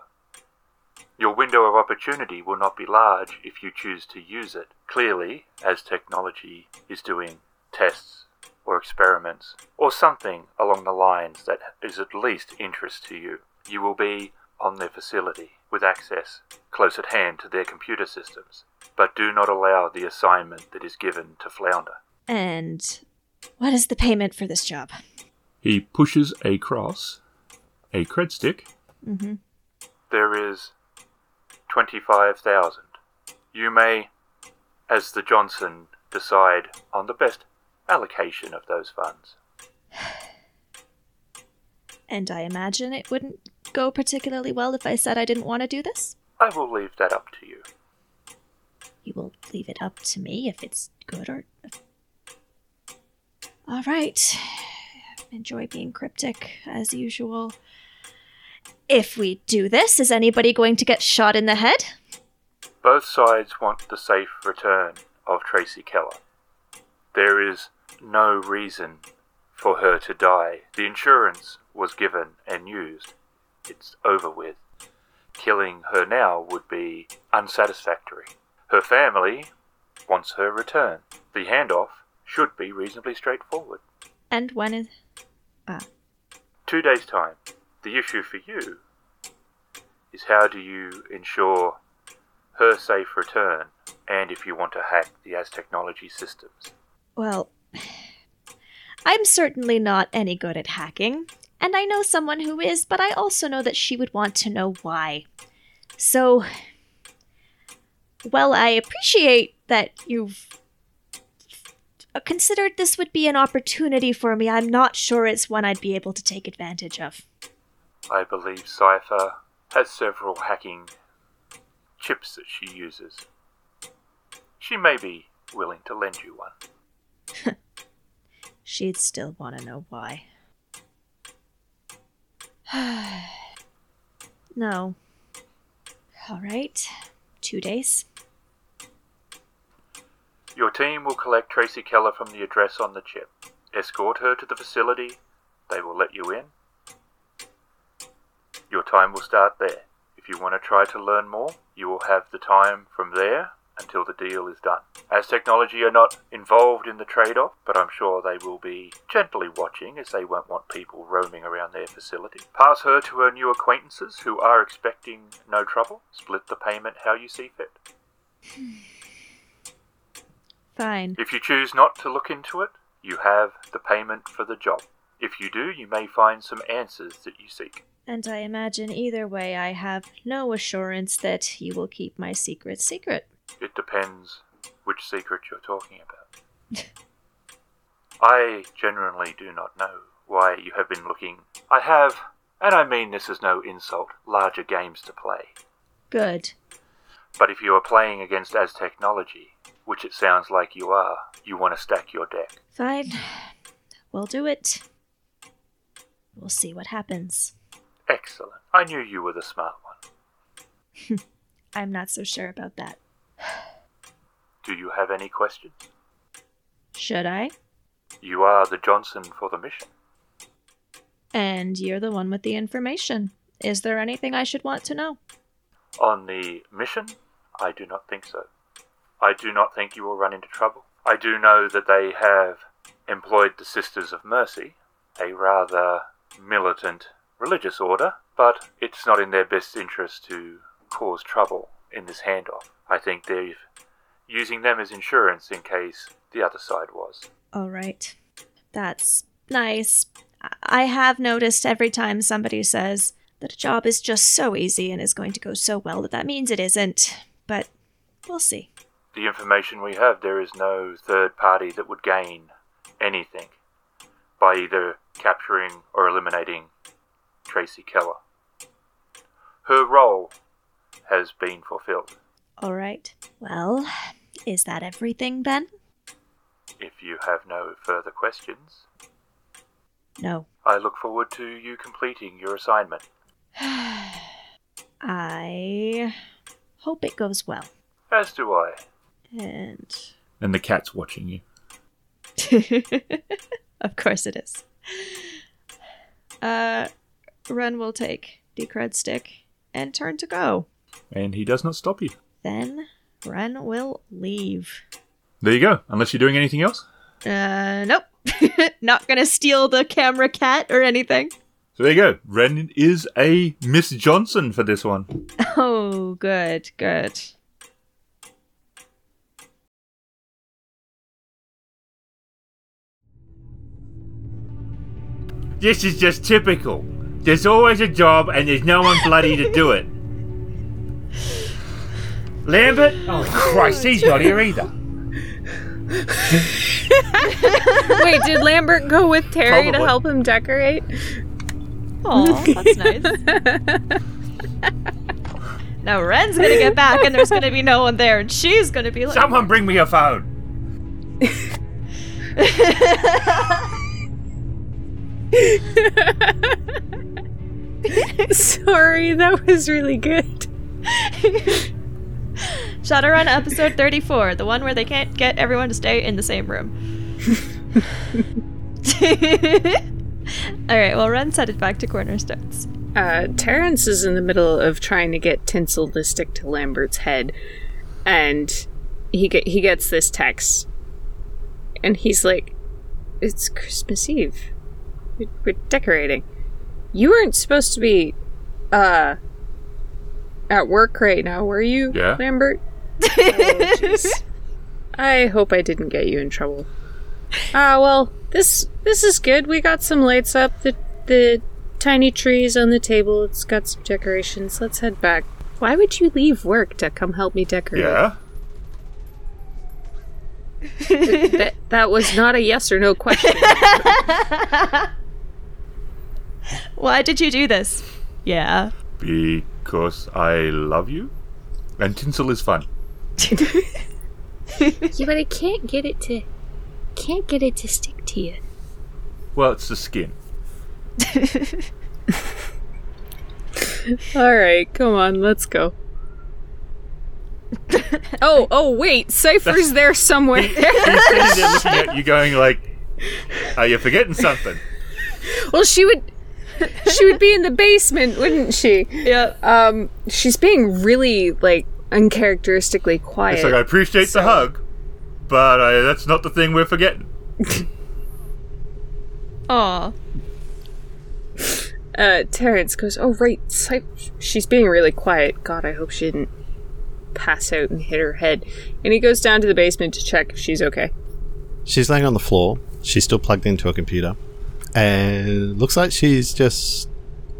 Your window of opportunity will not be large if you choose to use it. Clearly, Aztechnology is doing tests or experiments, or something along the lines that is at least interest to you, you will be on their facility with access close at hand to their computer systems. But do not allow the assignment that is given to flounder. And what is the payment for this job? He pushes across a cred stick. Mm-hmm. There is 25,000. You may, as the Johnson, decide on the best allocation of those funds. And I imagine it wouldn't go particularly well if I said I didn't want to do this? I will leave that up to you. You will leave it up to me if it's good or. All right. Enjoy being cryptic, as usual. If we do this, is anybody going to get shot in the head? Both sides want the safe return of Tracy Keller. There is no reason for her to die. The insurance was given and used. It's over with. Killing her now would be unsatisfactory. Her family wants her return. The handoff should be reasonably straightforward. And when is. Ah. Two days' time. The issue for you is how do you ensure her safe return and if you want to hack the Aztechnology systems? Well, I'm certainly not any good at hacking, and I know someone who is, but I also know that she would want to know why. So, well, I appreciate that you've Uh, considered this would be an opportunity for me. I'm not sure it's one I'd be able to take advantage of. I believe Cypher has several hacking chips that she uses. She may be willing to lend you one. She'd still want to know why. no. All right. Two days. Your team will collect Tracy Keller from the address on the chip. Escort her to the facility. They will let you in. Your time will start there. If you want to try to learn more, you will have the time from there until the deal is done. Aztechnology are not involved in the trade off, but I'm sure they will be gently watching as they won't want people roaming around their facility. Pass her to her new acquaintances who are expecting no trouble. Split the payment how you see fit. Fine. If you choose not to look into it, you have the payment for the job. If you do, you may find some answers that you seek. And I imagine either way, I have no assurance that you will keep my secret secret. It depends which secret you're talking about. I genuinely do not know why you have been looking. I have, and I mean this is no insult, larger games to play. Good. But if you are playing against Aztechnology, which it sounds like you are, you want to stack your deck. Fine. We'll do it. We'll see what happens. Excellent. I knew you were the smart one. I'm not so sure about that. Do you have any questions? Should I? You are the Johnson for the mission. And you're the one with the information. Is there anything I should want to know? On the mission, I do not think so. I do not think you will run into trouble. I do know that they have employed the Sisters of Mercy, a rather militant religious order, but it's not in their best interest to cause trouble in this handoff. I think they're using them as insurance in case the other side was. All right. That's nice. I have noticed every time somebody says that a job is just so easy and is going to go so well that that means it isn't. But we'll see. The information we have, there is no third party that would gain anything by either capturing or eliminating Tracy Keller. Her role has been fulfilled. All right. Well, Is that everything then? If you have no further questions, No. I look forward to you completing your assignment. I hope it goes well. As do I. And And the cat's watching you. of course it is. Uh, Ren will take the cred stick and turn to go. And he does not stop you. Then Ren will leave. There you go. Unless you're doing anything else. Uh, nope. Not gonna steal the camera cat or anything. So there you go. Ren is a Miss Johnson for this one. Oh, good, good. This is just typical. There's always a job and there's no one bloody to do it. Lambert? Oh Christ, he's not here either. Wait, did Lambert go with Terry to help him decorate? Oh, that's nice. now Ren's gonna get back and there's gonna be no one there, and she's gonna be like, Someone bring me a phone. Sorry, that was really good. Shadowrun episode 34, the one where they can't get everyone to stay in the same room. Alright, well, Ren's headed back to Cornerstones. Uh, Terrence is in the middle of trying to get tinsel to stick to Lambert's head, and he get, he gets this text, and he's like, "It's Christmas Eve. We- We're decorating. You weren't supposed to be, uh, at work right now, were you, Yeah. Lambert? Oh. I hope I didn't get you in trouble. Ah, well, this this is good. We got some lights up. The the tiny trees on the table. It's got some decorations. Let's head back. Why would you leave work to come help me decorate? Yeah? That, that was not a yes or no question. Why did you do this? Yeah. Because I love you. And tinsel is fun. yeah, but I can't get it to can't get it to stick to you. Well, it's the skin. All right, come on, let's go. oh, oh, wait, Cypher's there somewhere. He's sitting there looking at you going like, are you forgetting something? well, she would she would be in the basement, wouldn't she? Yeah. Um, she's being really like uncharacteristically quiet. It's like, I appreciate the hug, but uh, that's not the thing we're forgetting. Aw. uh, Terrence goes, "Oh right, Cy- she's being really quiet. God, I hope she didn't pass out and hit her head." And he goes down to the basement to check if she's okay. She's laying on the floor. She's still plugged into a computer. And looks like she's just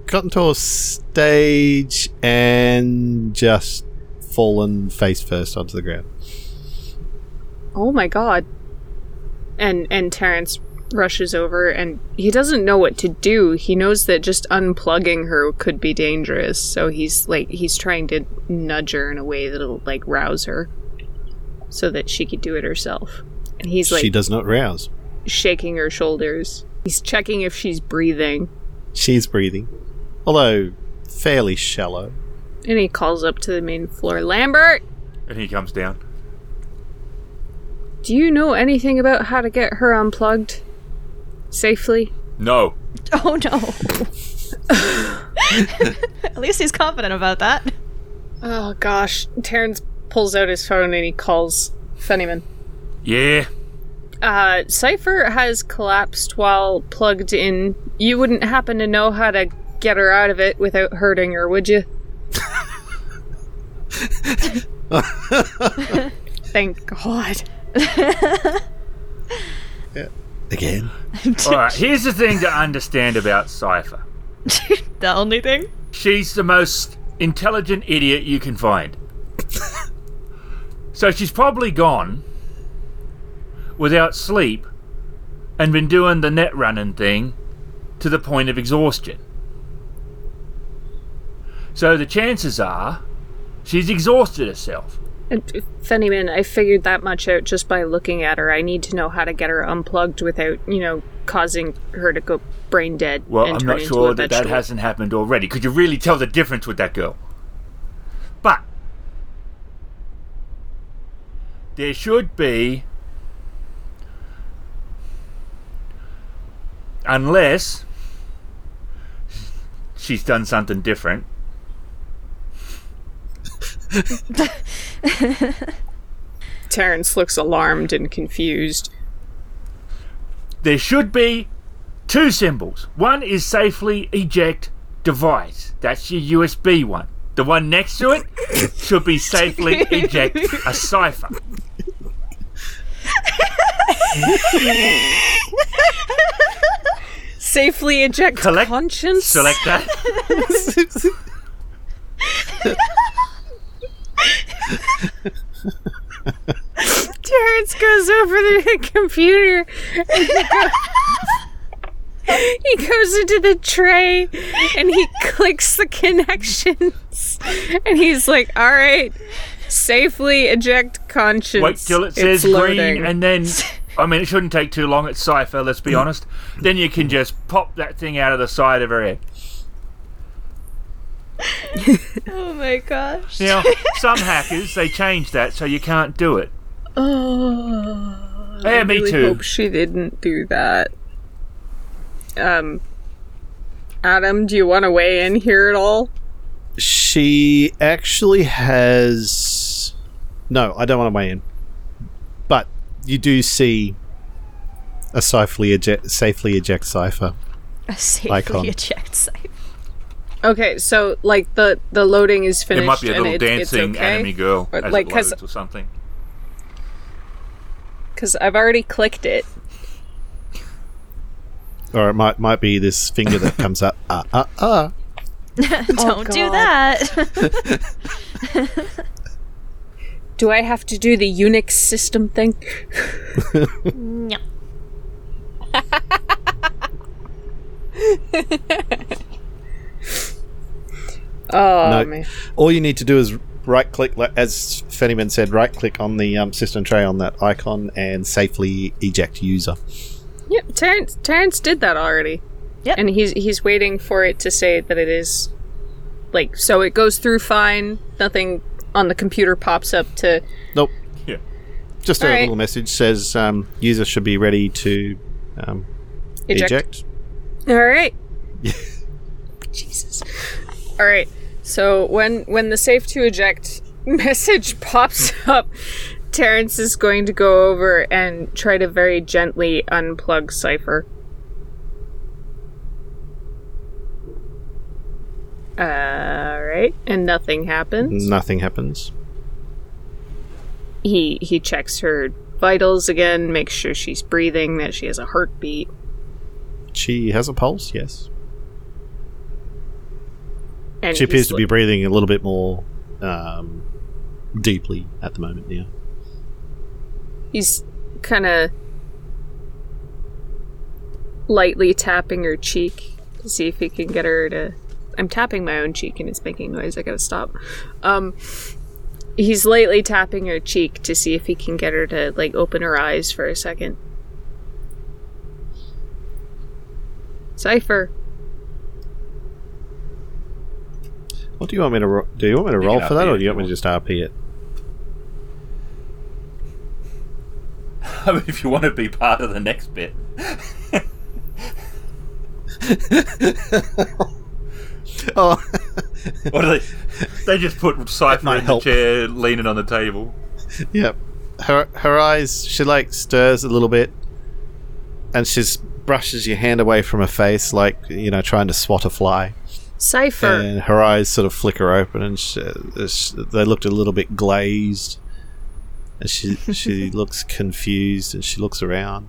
gotten to a stage and just fallen face first onto the ground. Oh my god. And and Terrence rushes over and he doesn't know what to do. He knows that just unplugging her could be dangerous, so he's like he's trying to nudge her in a way that'll like rouse her so that she could do it herself. And he's like she does not rouse. shaking her shoulders. He's checking if she's breathing. She's breathing, although fairly shallow. And he calls up to the main floor, "Lambert, And he comes down. do you know anything about how to get her unplugged safely?" No. Oh no. At least he's confident about that. Oh gosh, Terrence pulls out his phone and he calls Fennyman. Yeah. Uh, Cypher has collapsed while plugged in. You wouldn't happen to know how to get her out of it without hurting her, would you? Thank God. Again. Alright, here's the thing to understand about Cypher. The only thing? She's the most intelligent idiot you can find. so she's probably gone without sleep and been doing the net running thing to the point of exhaustion. So the chances are she's exhausted herself. And, Fennyman, I figured that much out just by looking at her. I need to know how to get her unplugged without, you know, causing her to go brain dead. Well, I'm not sure that that hasn't happened already. Could you really tell the difference with that girl? But there should be, unless she's done something different. Terrence looks alarmed and confused. There should be two symbols. One is safely eject device. That's your USB one. The one next to it should be safely eject a cipher. Safely eject Collect- conscience? Select that. Terrence goes over to the computer and he, go- he goes into the tray and he clicks the connections and he's like, all right, safely eject conscience. Wait till it It's says loading." green and then. I mean, it shouldn't take too long. It's Cypher, let's be honest. Then you can just pop that thing out of the side of her head. Oh my gosh. Now, some hackers, they change that so you can't do it. Oh, Yeah, I me really too. hope she didn't do that. Um, Adam, do you want to weigh in here at all? She actually has. No, I don't want to weigh in. But you do see a safely eject, safely eject cipher. A safely Icon. eject site. Okay, so like the the loading is finished. There might be a little it- dancing it's okay? enemy girl Or, as like, it 'cause- loads or something. Because I've already clicked it. Or it might might be this finger that comes up. Ah, ah, ah. Don't do that. Do I have to do the Unix system thing? no. Oh No. man. All you need to do is right click, as Fennyman said, right click on the um, system tray on that icon and safely eject user. Yep, Terrence Terrence did that already. Yep. And he's he's waiting for it to say that it is like so it goes through fine, nothing on the computer pops up to Nope. Yeah. Just a All right. little message says um, user should be ready to um, eject. eject. All right. Jesus. All right. So when when the safe to eject message pops up, Terrence is going to go over and try to very gently unplug Cypher. All right, and nothing happens. Nothing happens. He he checks her vitals again, makes sure she's breathing, that she has a heartbeat. She has a pulse, yes. And She appears to be breathing a little bit more um, deeply at the moment, yeah. He's kind of lightly tapping her cheek to see if he can get her to. I'm tapping my own cheek and it's making noise. I gotta stop. Um, he's lightly tapping her cheek to see if he can get her to like open her eyes for a second. Cypher. What do you want me to ro- do? You want me to roll for that, or do you want me to just RP it? I mean, if you want to be part of the next bit. Oh, What do they? They just put Cypher in help. the chair, leaning on the table. yep. Her her eyes, she like stirs a little bit, and she brushes your hand away from her face, like you know, trying to swat a fly. Cypher. And her eyes sort of flicker open, and she, uh, she, they looked a little bit glazed. And she she looks confused, and she looks around.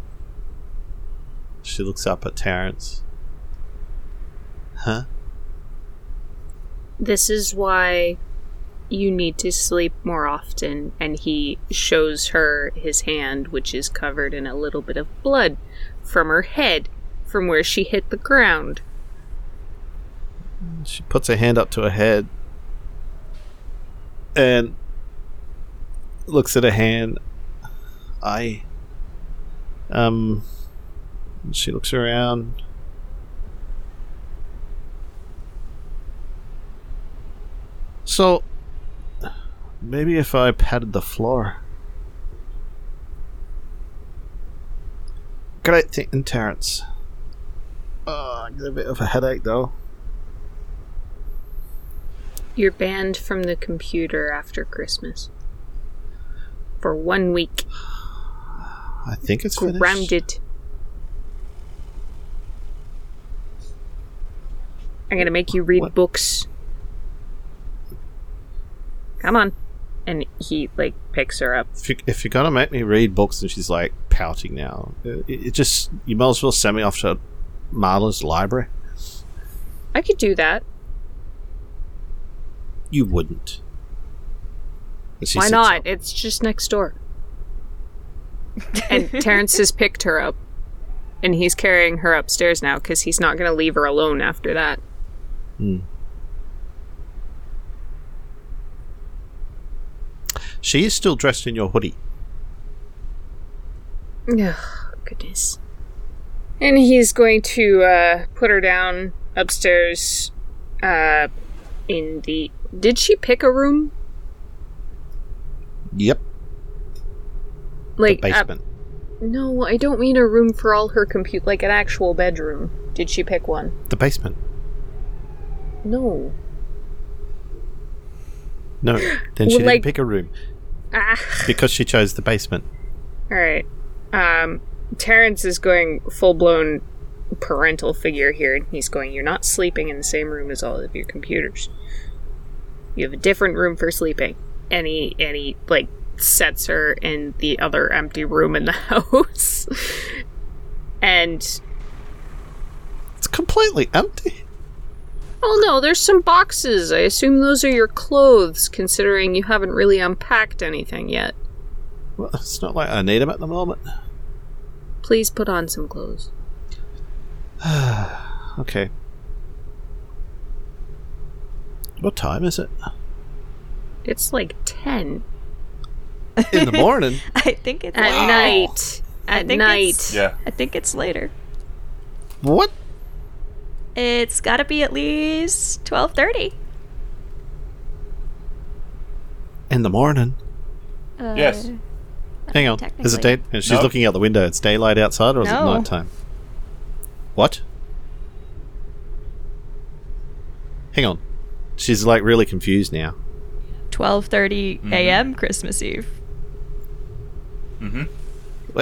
She looks up at Terrence. Huh? This is why you need to sleep more often. And he shows her his hand, which is covered in a little bit of blood from her head, from where she hit the ground. She puts her hand up to her head, and looks at her hand. I. Um. She looks around. So, maybe if I patted the floor. Great thinking, Terrence. Oh, uh, I get a bit of a headache though. You're banned from the computer after Christmas. For one week. I think it's finished. Grounded. I'm gonna make you read What? books. Come on. And he, like, picks her up. If, you, if you're gonna make me read books and she's like pouting now, it, it just you might as well send me off to Marla's library. I could do that. You wouldn't. Why not? up. It's just next door. and Terrence has picked her up. And he's carrying her upstairs now because he's not going to leave her alone after that. Hmm. She is still dressed in your hoodie. Oh, goodness. And he's going to uh, put her down upstairs uh, in the. Did she pick a room? Yep, Like, the uh, basement. no, I don't mean a room for all her compute, like an actual bedroom. Did she pick one? the basement. No. No, then she Well, didn't like- pick a room Ah. because she chose the basement. All right. Um, Terrence is going full blown parental figure here, and he's going, You're not sleeping in the same room as all of your computers. You have a different room for sleeping. Any, any, like, sets her in the other empty room in the house. and, It's completely empty. Oh no, there's some boxes. I assume those are your clothes, considering you haven't really unpacked anything yet. Well, it's not like I need them at the moment. Please put on some clothes. Okay. What time is it? It's like 10 In the morning. I think it's at later. night. I At think night. it's- Yeah. I think it's later. what? It's got to be at least twelve thirty. In the morning. Uh, Yes. Hang on. Is it day? She's No. looking out the window. It's daylight outside, or is No. it nighttime? What? Hang on. She's like really confused now. Twelve a.m. Christmas Eve. Mm-hmm.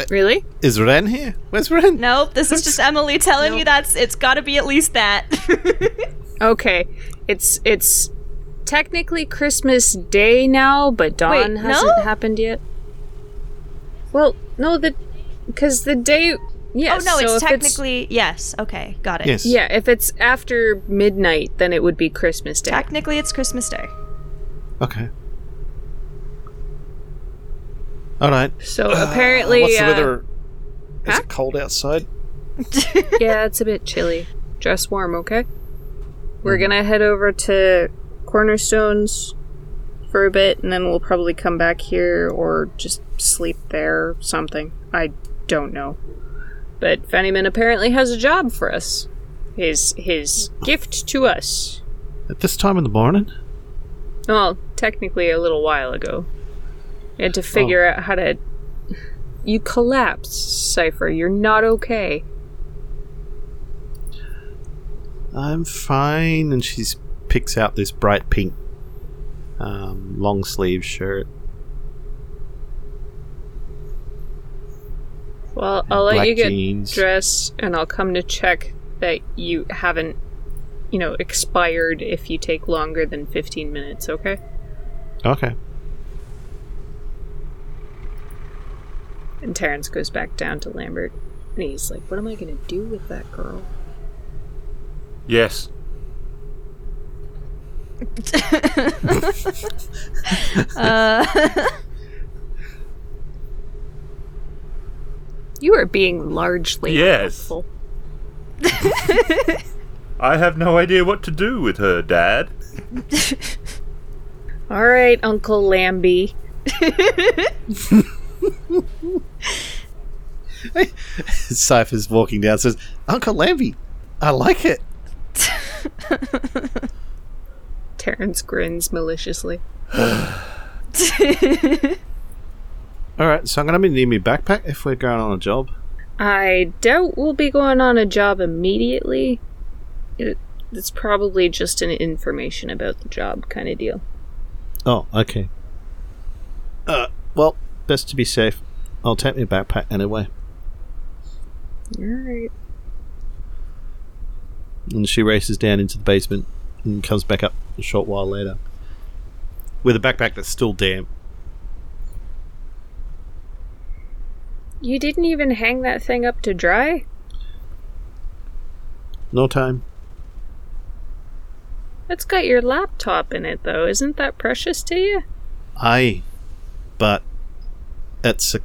Really? Is Ren here? Where's Ren? Nope, this is just Emily telling you Nope. that's it's got to be at least that. Okay. It's it's technically Christmas Day now, but dawn Wait, hasn't no? happened yet. Well, no, the because the day. Yes. oh no, so it's if technically yes. Okay, got it. Yes. yeah, if it's after midnight, then it would be Christmas Day. Technically, it's Christmas Day. Okay. All right. so apparently, What's the uh, weather? Is huh? it cold outside? yeah, it's a bit chilly. Dress warm, okay? We're gonna head over to Cornerstones for a bit, and then we'll probably come back here or just sleep there or something. I don't know. But Fennyman apparently has a job for us. His his gift to us. At this time in the morning? Well, technically a little while ago. We had to figure out how to. You collapsed, Cypher. You're not okay. I'm fine. And she picks out this bright pink um, long sleeve shirt. Well, I'll let you get jeans. dressed, and I'll come to check that you haven't, you know, expired if you take longer than 15 minutes, okay? Okay. And Terrence goes back down to Lambert, and he's like, What am I gonna do with that girl? Yes. Uh, You are being largely Yes. helpful. I have no idea what to do with her, Dad. Alright, Uncle Lambie. Cypher's walking down says, Uncle Lambie, I like it. Terrence grins maliciously. Alright, so I'm going to need my backpack if we're going on a job. I doubt we'll be going on a job immediately. It, it's probably just an information about the job kind of deal. Oh, okay. Uh, well, best to be safe. I'll take my backpack anyway. Alright. And she races down into the basement and comes back up a short while later with a backpack that's still damp. You didn't even hang that thing up to dry? No time. It's got your laptop in it, though. Isn't that precious to you? Aye, but it's a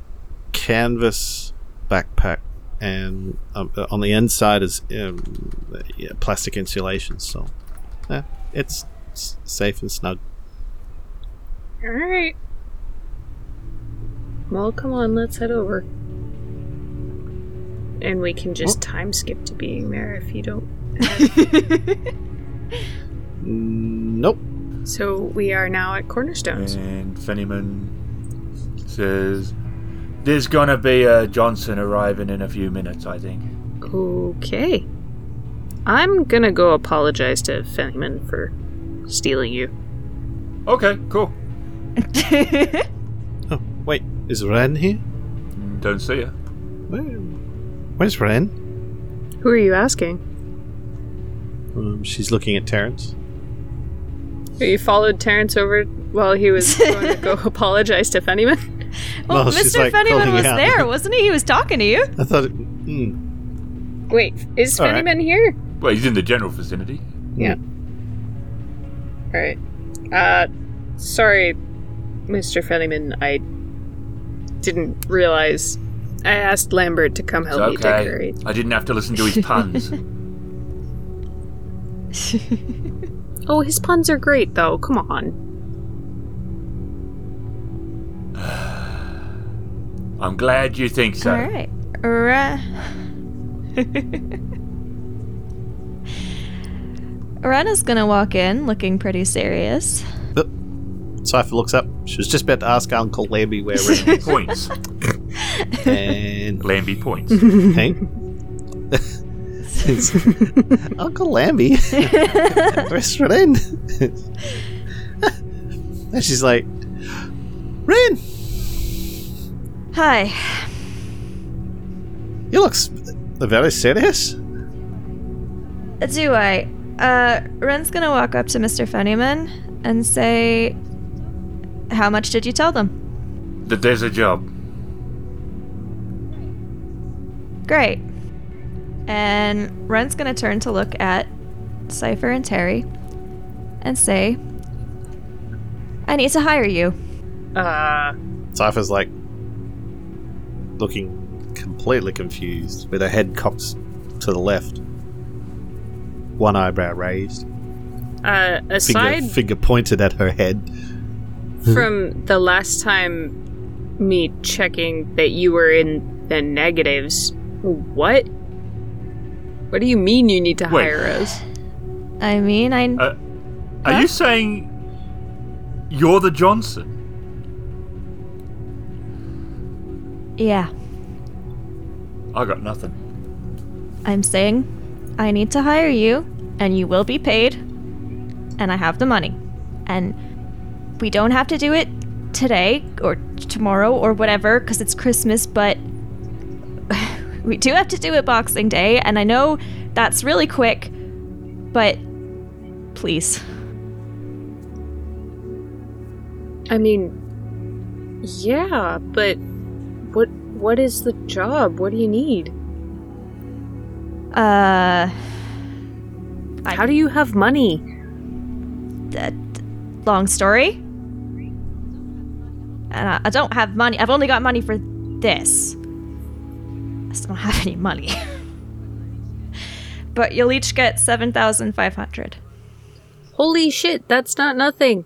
canvas backpack, and um, uh, on the inside is um, yeah, plastic insulation, so yeah, it's, s safe and snug. Alright. Well, come on, let's head over. And we can just time skip to being there if you don't. Nope. So we are now at Cornerstones. And Fennyman says, There's gonna be a Johnson arriving in a few minutes, I think. Okay. I'm gonna go apologize to Fennyman for stealing you. Okay, cool. Oh, wait, is Ren here? Don't see her. Where, where's Ren? Who are you asking? Um, she's looking at Terrence. You followed Terrence over while he was going to go apologize to Fennyman? Well, No, she's, Mr. like, Fennyman calling was out. there, wasn't he? He was talking to you. I thought. It, hmm. Wait, is All right. Fennyman here? Well, he's in the general vicinity. Yeah. Alright. Uh, sorry, Mr. Fennyman. I didn't realize. I asked Lambert to come It's help me decorate. I didn't have to listen to his puns. Oh, his puns are great, though. Come on. I'm glad you think so. All right. Ra- Rena's gonna walk in looking pretty serious. Oh, Cypher looks up. She was just about to ask Uncle Lambie where Ren is. Points. and Lambie points. Hank. It's, Uncle Lambie. Where's Ren? and she's like, Ren, Hi. you look very serious. Do I? Uh, Ren's gonna walk up to Mr. Fennyman and say, How much did you tell them? that there's a job. Great. And Ren's gonna turn to look at Cypher and Terry and say, I need to hire you. Uh, Cypher's like looking completely confused with her head cocked to the left, one eyebrow raised, uh, finger, aside finger pointed at her head. from the last time me checking that you were in the negatives, what? What do you mean you need to Wait. hire us? I mean, I. Uh, are Huh? you saying you're the Johnson? Yeah. I got nothing. I'm saying I need to hire you, and you will be paid, and I have the money. And we don't have to do it today or tomorrow or whatever because it's Christmas, but we do have to do it Boxing Day, and I know that's really quick, but please. I mean, yeah, but what what is the job? What do you need? Uh. I- How do you have money? d- long story. And I, I don't have money. I've only got money for this. I still don't have any money. but you'll each get 7,500. Holy shit, that's not nothing.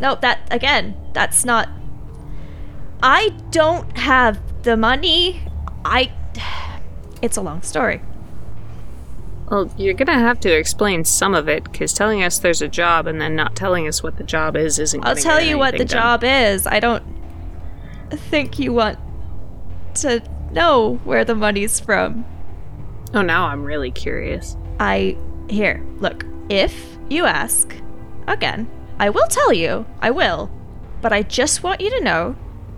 No, that, again, that's not I don't have the money. I. It's a long story. Well, you're gonna have to explain some of it, because telling us there's a job and then not telling us what the job is isn't. I'll tell you what the done. job is. I don't think you want to know where the money's from. Oh, now I'm really curious. I. Here, look. If you ask, again, I will tell you. I will. But I just want you to know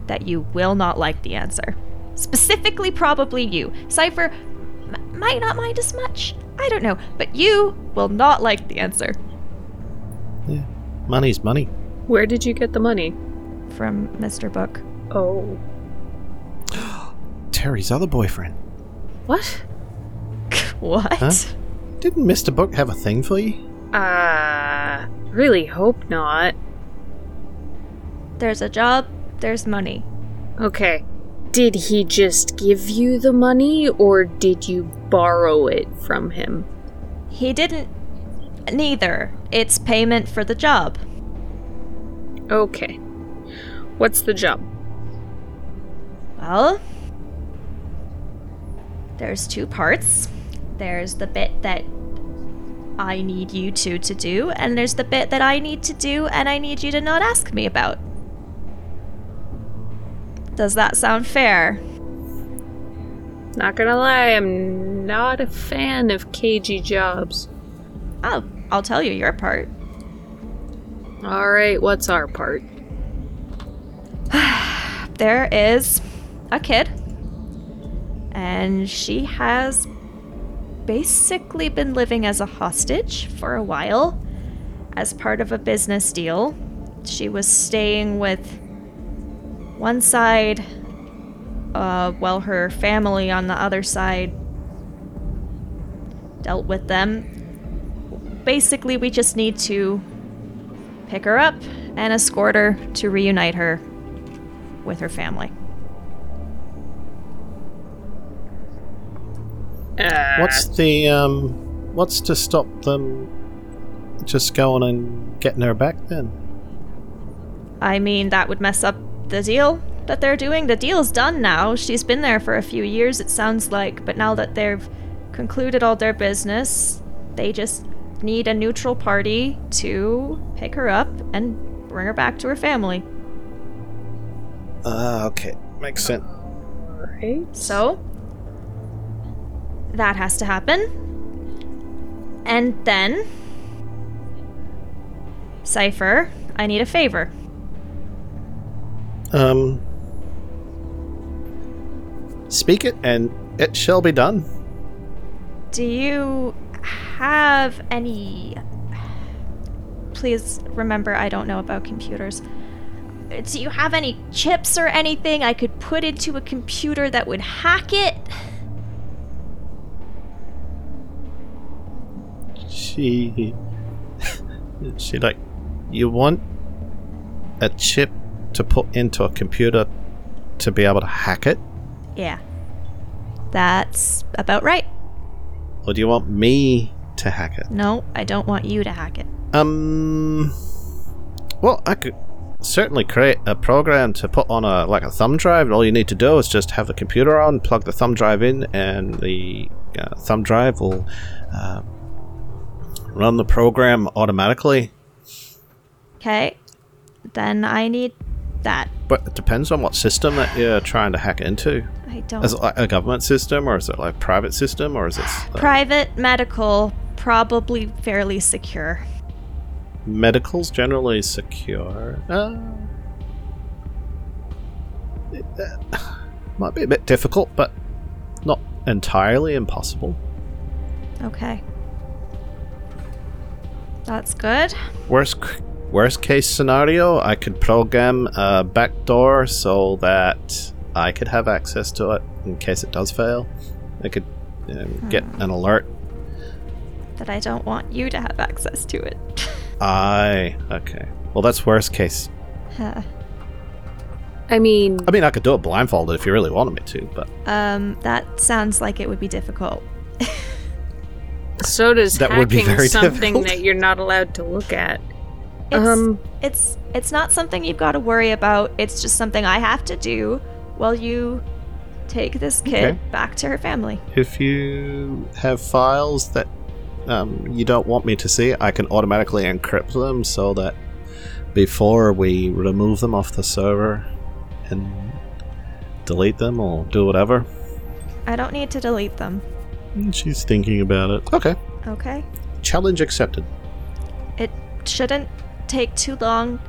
that you will not like the answer. Specifically, probably you. Cypher m- might not mind as much. I don't know. But you will not like the answer. Yeah. Money's money. Where did you get the money? From Mr. Book. Oh, Terry's other boyfriend. what? What? Huh? Didn't Mr. Book have a thing for you? Uh, really hope not. There's a job, there's money. Okay. Did he just give you the money, or did you borrow it from him? He didn't. Neither. It's payment for the job. Okay. What's the job? Well, there's two parts. There's the bit that I need you two to do, and there's the bit that I need to do, and I need you to not ask me about. Does that sound fair? Not gonna lie, I'm not a fan of cagey jobs. Oh, I'll tell you your part. Alright, what's our part? There is a kid, and she has basically been living as a hostage for a while as part of a business deal. She was staying with one side, uh, while her family on the other side dealt with them. Basically, we just need to pick her up and escort her to reunite her with her family. Uh, What's the um? What's to stop them just going and getting her back then? I mean, that would mess up the deal that they're doing. The deal's done now. She's been there for a few years, it sounds like, but now that they've concluded all their business, they just need a neutral party to pick her up and bring her back to her family. Ah, okay, makes sense. Alright. So, that has to happen. And then, Cypher, I need a favor. Um, speak it, and it shall be done. Do you have any. Please remember, I don't know about computers. Do you have any chips or anything I could put into a computer that would hack it? She, she like, you want a chip to put into a computer to be able to hack it, Yeah. That's about right. or do you want me to hack it? No, I don't want you to hack it. Um. Well, I could certainly create a program to put on a like a thumb drive, and all you need to do is just have the computer on, plug the thumb drive in, and the uh, thumb drive will uh, run the program automatically. Okay. Then I need that. But it depends on what system that you're trying to hack into. I don't. Is it like a government system, or is it like a private system, or is it uh, Private medical, probably fairly secure. medical's generally secure? Uh, it, uh, might be a bit difficult, but not entirely impossible. Okay. That's good. Worst worst case scenario, I could program a backdoor so that I could have access to it in case it does fail. I could um, get an alert. That I don't want you to have access to it. Aye, okay. Well, that's worst case. Huh. I mean, I mean, I could do it blindfolded if you really wanted me to, but um, that sounds like it would be difficult. so does That would be hacking very something difficult. that you're not allowed to look at. It's, Um. it's it's not something you've got to worry about. It's just something I have to do while you take this kid Okay. back to her family. If you have files that um, you don't want me to see, I can automatically encrypt them so that before we remove them off the server and delete them or do whatever. I don't need to delete them. She's thinking about it. Okay. Okay. Challenge accepted. It shouldn't take too long.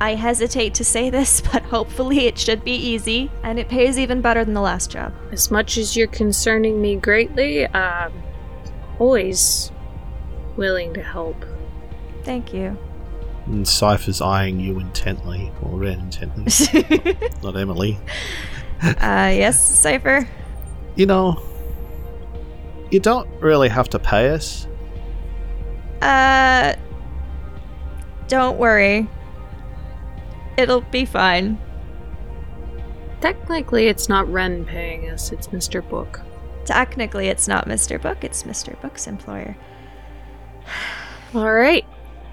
I hesitate to say this, but hopefully it should be easy, and it pays even better than the last job. As much as you're concerning me greatly, um, always willing to help. Thank you. And Cypher's eyeing you intently, or Ren intently, not Emily. uh, yes, Cypher? You know, you don't really have to pay us. Uh, don't worry. It'll be fine. Technically, it's not Ren paying us, it's Mr. Book. Technically, it's not Mr. Book, it's Mr. Book's employer. Alright.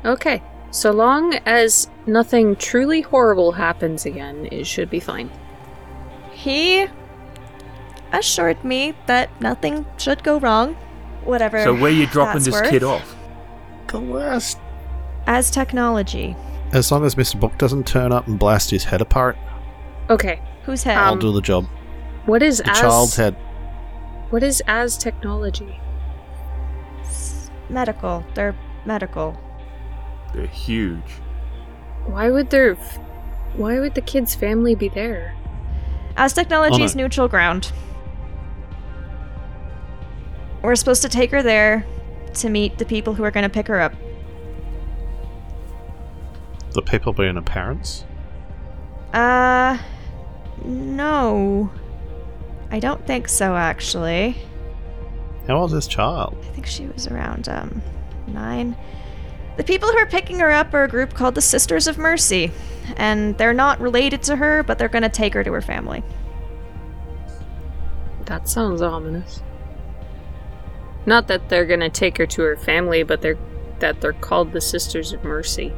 Okay. So long as nothing truly horrible happens again, it should be fine. He assured me that nothing should go wrong. Whatever. So where you dropping this worth. kid off? The worst. Aztechnology. As long as Mr. Book doesn't turn up and blast his head apart, Okay. Whose head? I'll Um, do the job. What is The as child's head. What is Aztechnology? S- medical. They're medical. They're huge. Why would their f- why would the kid's family be there? Aztechnology's Oh, no. neutral ground. We're supposed to take her there to meet the people who are going to pick her up. The people being her parents. Uh, no. I don't think so, actually. How old is this child? I think she was around, um, nine. The people who are picking her up are a group called the Sisters of Mercy. And they're not related to her, but they're gonna take her to her family. That sounds ominous. Not that they're gonna take her to her family, but they're that they're called the Sisters of Mercy.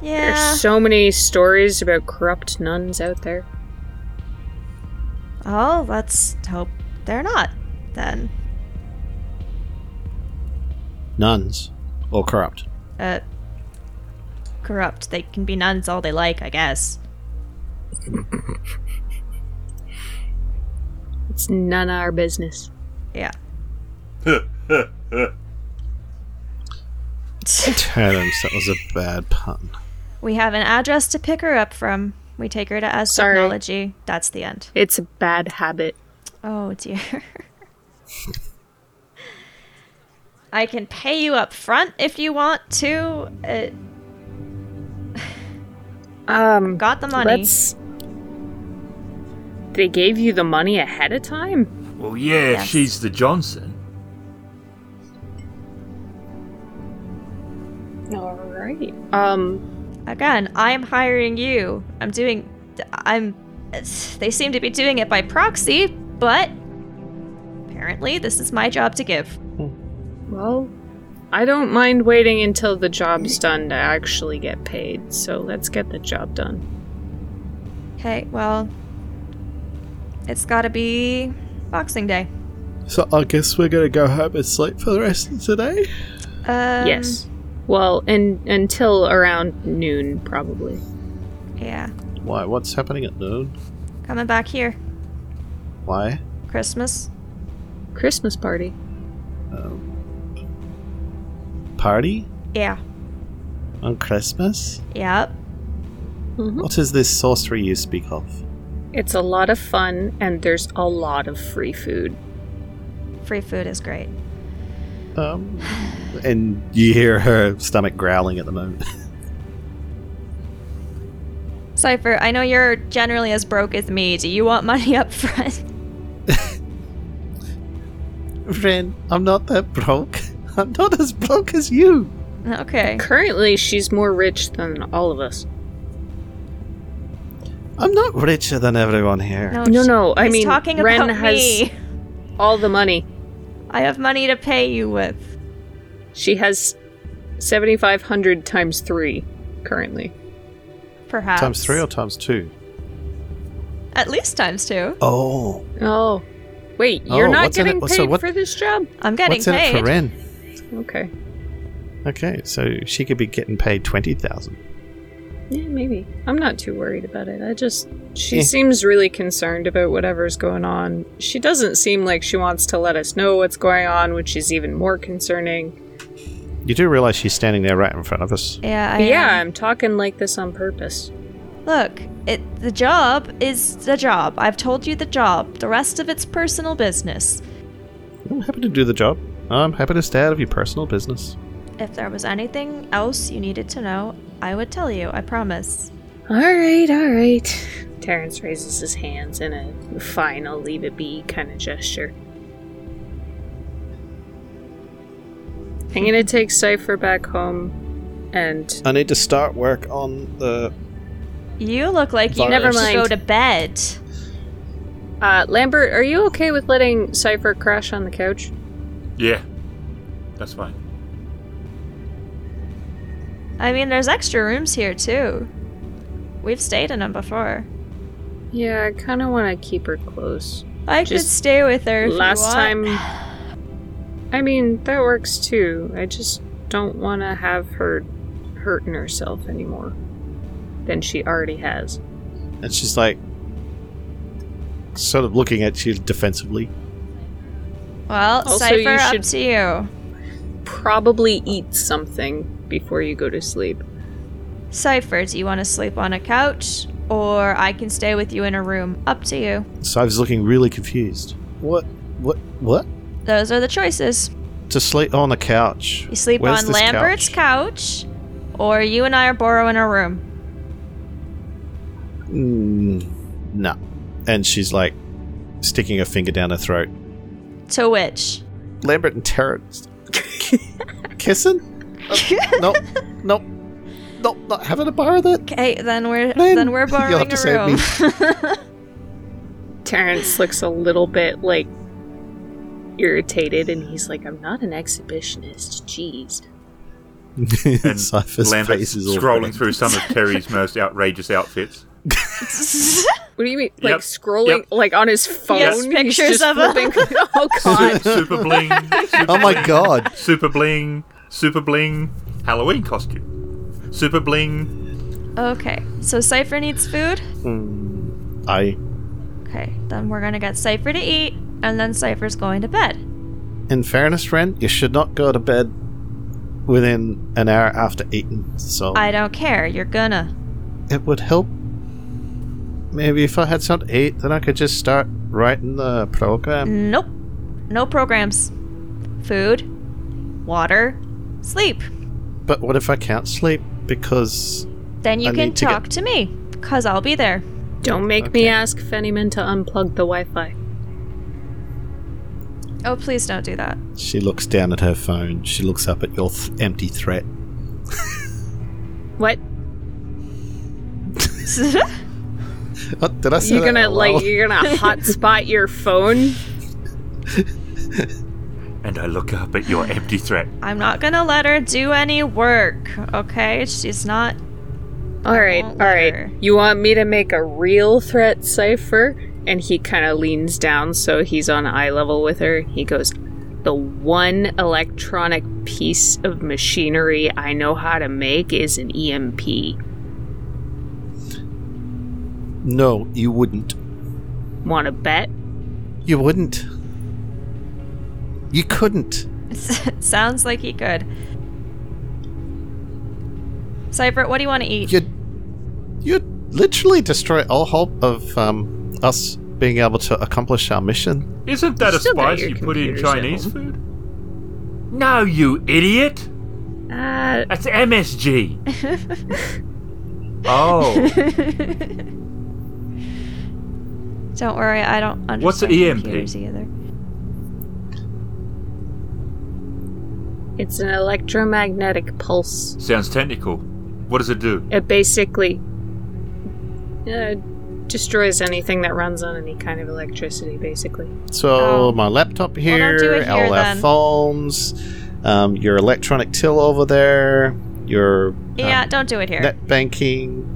Yeah. There's so many stories about corrupt nuns out there. Oh, let's hope they're not, then. Nuns. Or corrupt. Uh, corrupt. They can be nuns all they like, I guess. It's none of our business. Yeah. Terrence, that was a bad pun. We have an address to pick her up from. We take her to As Sorry. Technology. That's the end. It's a bad habit. Oh dear. I can pay you up front if you want to. Uh, Um, got the money. let's. They gave you the money ahead of time. Well, yeah, Yes. she's the Johnson. All right. Um, Again, I'm hiring you. I'm doing. I'm. They seem to be doing it by proxy, but apparently this is my job to give. well, I don't mind waiting until the job's done to actually get paid. So let's get the job done. Okay, well, it's got to be Boxing Day. So I guess we're gonna go home and sleep for the rest of today? Um, yes. Well, and until around noon, probably. Yeah, Why? What's happening at noon? coming back here. Why? Christmas. Christmas party. Um, party? Yeah. On Christmas? Yep. Mhm. What is this sorcery you speak of? It's a lot of fun, and there's a lot of free food. Free food is great. Um, and you hear her stomach growling at the moment. Cypher, I know you're generally as broke as me. Do you want money up front? Ren, I'm not that broke. I'm not as broke as you. okay. Currently, she's more rich than all of us. I'm not richer than everyone here. No, No, sh- no, I mean, talking Ren about has me. all the money. I have money to pay you with. She has 7,500 times three currently. Perhaps. Times three or times two? At least times two. Oh, Oh. Wait, you're Oh, not what's in getting it- paid so what- for this job? I'm getting what's in paid. it for Ren? Okay. Okay, so she could be getting paid twenty thousand. Yeah, maybe. I'm not too worried about it. I just. She Yeah. seems really concerned about whatever's going on. She doesn't seem like she wants to let us know what's going on, which is even more concerning. You do realize she's standing there right in front of us. Yeah, I yeah. Am. I'm talking like this on purpose. Look, it the job is the job. I've told you the job. The rest of it's personal business. I'm happy to do the job. I'm happy to stay out of your personal business. If there was anything else you needed to know, I would tell you. I promise. Alright, alright. Terrence raises his hands in a fine, I'll leave it be kind of gesture. I'm gonna take Cypher back home and. I need to start work on the. You look like you Never need to mind. go to bed. Uh, Lambert, are you okay with letting Cypher crash on the couch? Yeah, that's fine. I mean, there's extra rooms here too. We've stayed in them before. Yeah, I kind of want to keep her close. I could stay with her. If Last you want. time. I mean, that works too. I just don't want to have her hurting herself anymore than she already has. And she's like, sort of looking at you defensively. Well, Also, Cypher, you up to you. Probably eat something before you go to sleep. Cypher, do you want to sleep on a couch, or I can stay with you in a room? Up to you. So I was looking really confused. What? What? What? Those are the choices. To sleep on the couch. You sleep Where's on this Lambert's couch? or you and I are borrowing a room. Mm, no. And she's like sticking her finger down her throat. To which? Lambert and Terrence kissing? Uh, nope. Nope. Nope. Not having to borrow that. Okay, then we're Lynn, then we're you'll have borrowing to a save room. Terrence looks a little bit like irritated and he's like, I'm not an exhibitionist. Jeez. And Cypher's Lambert's face is scrolling through some of Terry's most outrageous outfits. What do you mean? Like Yep. scrolling Yep. like on his phone? has He's pictures just of him. flipping- oh god. super bling. Super Oh my bling, god. Super bling. Super bling. Halloween costume. Super bling. okay, so Cypher needs food. Mm, I. Okay, then we're gonna get Cypher to eat, and then Cypher's going to bed. In fairness, Ren, you should not go to bed within an hour after eating. So I don't care. You're gonna. it would help. Maybe if I had something to eat, then I could just start writing the program. Nope. No programs. Food, water, sleep. But what if I can't sleep because Then you I can need to get- talk to me, cause I'll be there. Don't make me Okay. ask Fennyman to unplug the Wi-Fi. Oh, please don't do that. she looks down at her phone? She looks up at your th- empty threat. What? What did I say? You're gonna like loud? you're gonna hotspot your phone? And I look up at your empty threat. I'm not gonna let her do any work, okay? She's not. All right, all right. her. You want me to make a real threat Cypher? And he kind of leans down so he's on eye level with her. He goes, The one electronic piece of machinery I know how to make is an EMP. No, you wouldn't. Want to bet? You wouldn't. You couldn't. Sounds like he could. Cypher, what do you want to eat? You'd you'd literally destroy all hope of um, us being able to accomplish our mission. Isn't that a Still spice you put in Chinese home. food? No, you idiot! Uh, That's MSG. oh, Don't worry, I don't understand What's an EMP? computers either. it's an electromagnetic pulse. sounds technical. What does it do? It basically uh, destroys anything that runs on any kind of electricity, basically. So Oh. my laptop here, do it here, all our then. phones, um, your electronic till over there, your Yeah, um, don't do it here. net banking.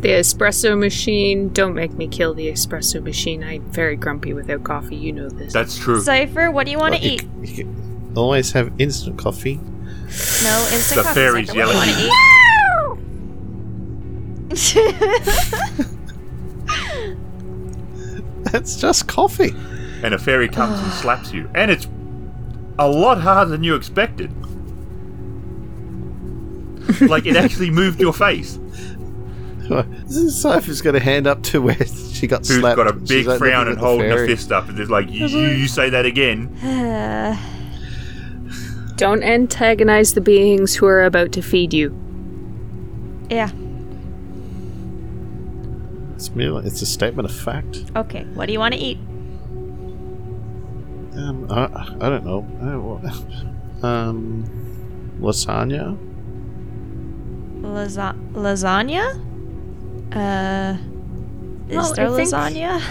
The espresso machine. Don't make me kill the espresso machine. I'm very grumpy without coffee. You know this. That's true. Cypher, what do you want to Well, eat? c- you can always have instant coffee. No, instant The coffee. fairy's Cypher, what do you yelling. want to eat? That's just coffee. and a fairy comes and slaps you. And it's a lot harder than you expected. like it actually moved your face. This is Cypher's got a hand up to where she got Who's slapped. got a big like frown and at the holding a fist up and is like, you, you say that again. Uh, Don't antagonize the beings who are about to feed you. yeah. It's, merely, it's a statement of fact. Okay. What do you want to eat? Um, I, I don't know. I don't um, lasagna. Lasa- lasagna? Uh, is Well, there I lasagna?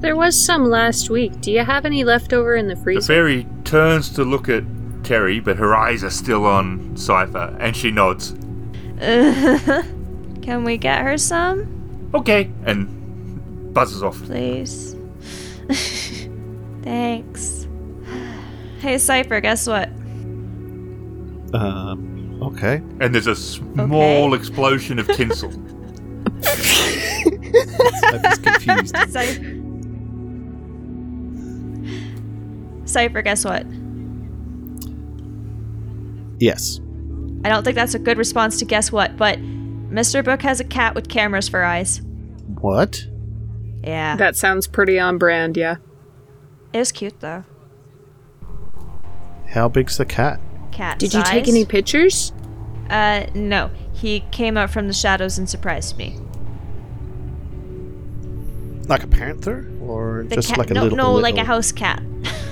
There was some last week. Do you have any left over in the The freezer? fairy turns to look at Terry, but her eyes are still on Cypher, and she nods. Can we get her some, Okay. And buzzes off. please? Thanks. Hey, Cypher, guess what? Um, okay. And there's a small Okay. explosion of tinsel. Cypher's confused. Cypher. Cypher, guess what? yes. I don't think that's a good response to guess what, but Mr. Book has a cat with cameras for eyes. What? Yeah. That sounds pretty on brand, yeah. It was cute though. How big's the cat? Cat. Did you take any pictures? Uh, no. He came out from the shadows and surprised me. Like a panther, or The just cat, like a no, little? no, like a house cat,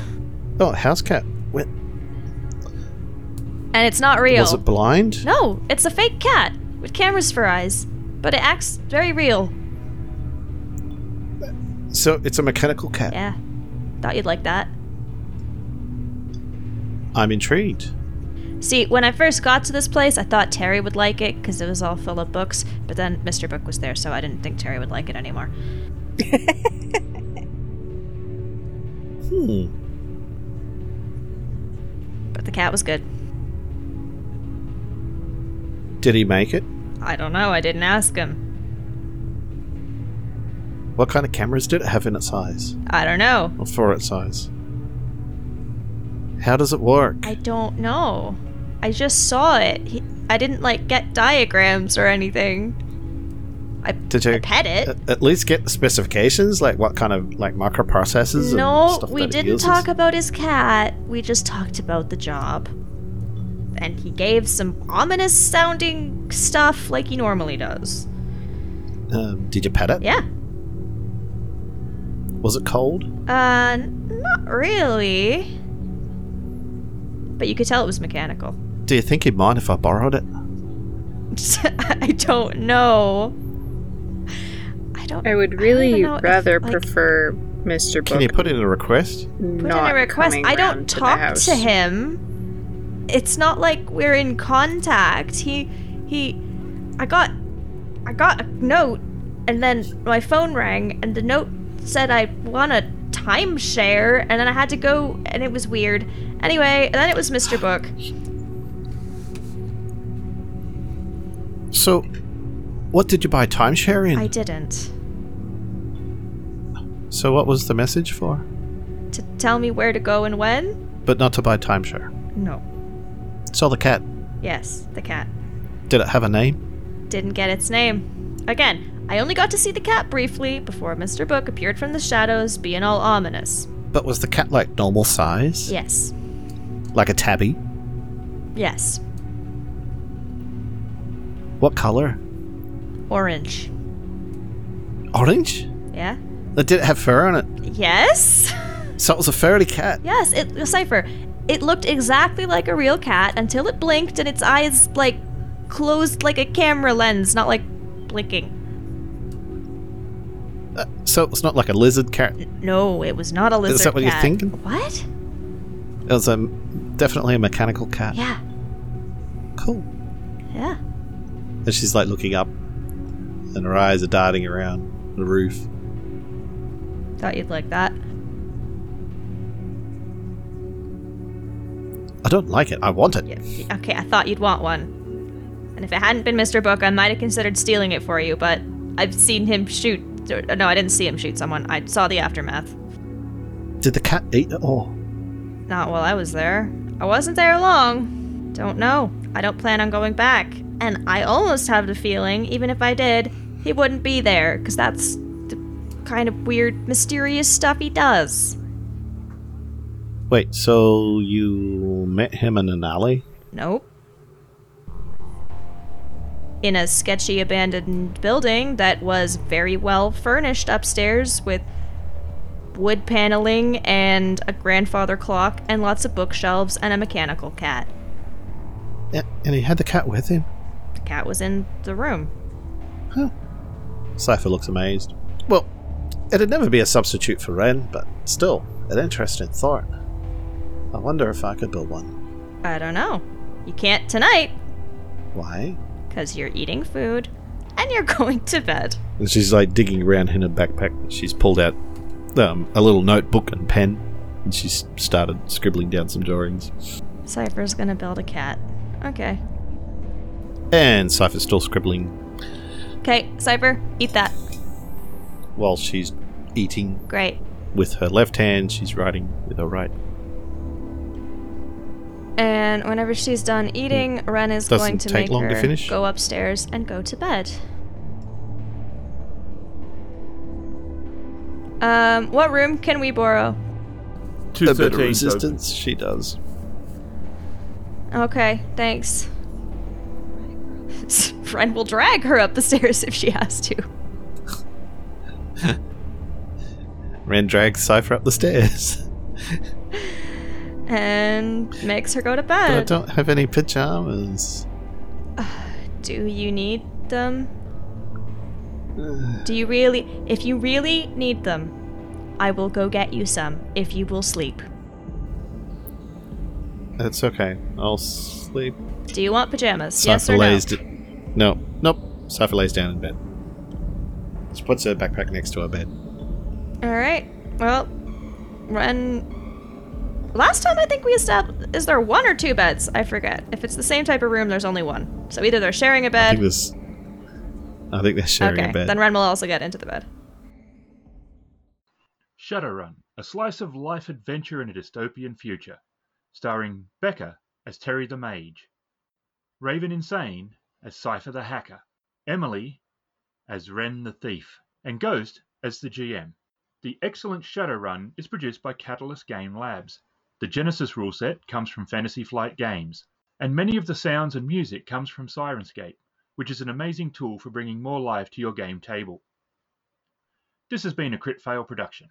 Oh, a house cat. Wait, and it's not real. was it blind? No, it's a fake cat with cameras for eyes, but it acts very real. So it's a mechanical cat. Yeah, thought you'd like that. I'm intrigued. See, when I first got to this place, I thought Terry would like it because it was all full of books, but then Mr. Book was there, so I didn't think Terry would like it anymore. Hmm. But the cat was good. Did he make it? I don't know, I didn't ask him. What kind of cameras did it have in its eyes? I don't know. Or for its eyes? How does it work? I don't know. I just saw it. He, I didn't like get diagrams or anything. I, Did you I pet it. at, least get the specifications, like what kind of like microprocessors? and no, stuff we that didn't talk about his cat. We just talked about the job. And he gave some ominous sounding stuff like he normally does. Um, did you pet it? Yeah. Was it cold? Uh, not really. But you could tell it was mechanical. Do you think he'd mind if I borrowed it? I don't know. I don't. I would really even know if, rather like, prefer Mr. Book Can you put in a request? put not in a request. coming I don't round to talk to him. It's not like we're in contact. He he I got I got a note and then my phone rang and the note said I want a timeshare and then I had to go and it was weird. Anyway, and then it was Mr. Book. So, what did you buy timeshare in? I didn't. so, what was the message for? To tell me where to go and when? But not to buy timeshare. No. So the cat. Yes, the cat. Did it have a name? Didn't get its name. Again, I only got to see the cat briefly before Mr. Book appeared from the shadows, being all ominous. But was the cat like normal size? Yes. Like a tabby? Yes. What color? Orange. Orange? Yeah? Uh, Did it have fur on it? Yes? So it was a furry cat. yes, it a Cypher. It looked exactly like a real cat until it blinked and its eyes like closed like a camera lens, not like blinking. Uh, so it's not like a lizard cat. No, it was not a lizard Is that what you're thinking? What? It was a definitely a mechanical cat. Yeah. Cool. Yeah. And she's like looking up, and her eyes are darting around the roof. Thought you'd like that. I don't like it. I want it. Yeah. Okay, I thought you'd want one. And if it hadn't been Mr. Book, I might have considered stealing it for you, but I've seen him shoot. Uh, no, I didn't see him shoot someone. I saw the aftermath. Did the cat eat it all? Not while I was there. I wasn't there long. Don't know. I don't plan on going back. And I almost have the feeling, even if I did, he wouldn't be there, because that's the kind of weird, mysterious stuff he does. Wait, so you met him in an alley? Nope. In a sketchy abandoned building that was very well furnished upstairs with wood paneling and a grandfather clock and lots of bookshelves and a mechanical cat. And he had the cat with him. The cat was in the room. Huh. Cypher looks amazed. Well, it'd never be a substitute for Ren, but still, an interesting thought. I wonder if I could build one. I don't know. You can't tonight Why? because you're eating food and you're going to bed. And she's like digging around in her backpack. She's pulled out um, a little notebook and pen, and she's started scribbling down some drawings. Cypher's gonna build a cat. Okay. And Cypher's still scribbling Okay, Cypher, eat that. while she's eating Great. with her left hand. She's writing with her right. And whenever she's done eating, Ren is Doesn't going to take make long to her finish. go upstairs and go to bed. Um, what room can we borrow? Two a bit of thirteen. resistance, she does. Okay, thanks. Ren will drag her up the stairs if she has to. Ren drags Cypher up the stairs. And makes her go to But I don't have any pajamas. Uh, do you need them? Do you really? If you really need them, I will go get you some if you will sleep. That's okay. I'll sleep. Do you want pajamas? yes Cypher or no? lays. D- no, nope. Cypher lays down in bed. She puts her backpack next to her bed. All right. Well, run. Last time I think we established is there one or two beds? I forget. If it's the same type of room, there's only one. So either they're sharing a I bed. think this. I think they're sharing okay, a bed. then Ren will also get into the bed. Shadowrun, a slice of life adventure in a dystopian future, starring Becca as Terry the Mage, Raven Insane as Cypher the Hacker, Emily as Ren the Thief, and Ghost as the GM. The excellent Shadowrun is produced by Catalyst Game Labs. The Genesys rule set comes from Fantasy Flight Games, and many of the sounds and music comes from Syrinscape, which is an amazing tool for bringing more life to your game table. This has been a Crit Fail production.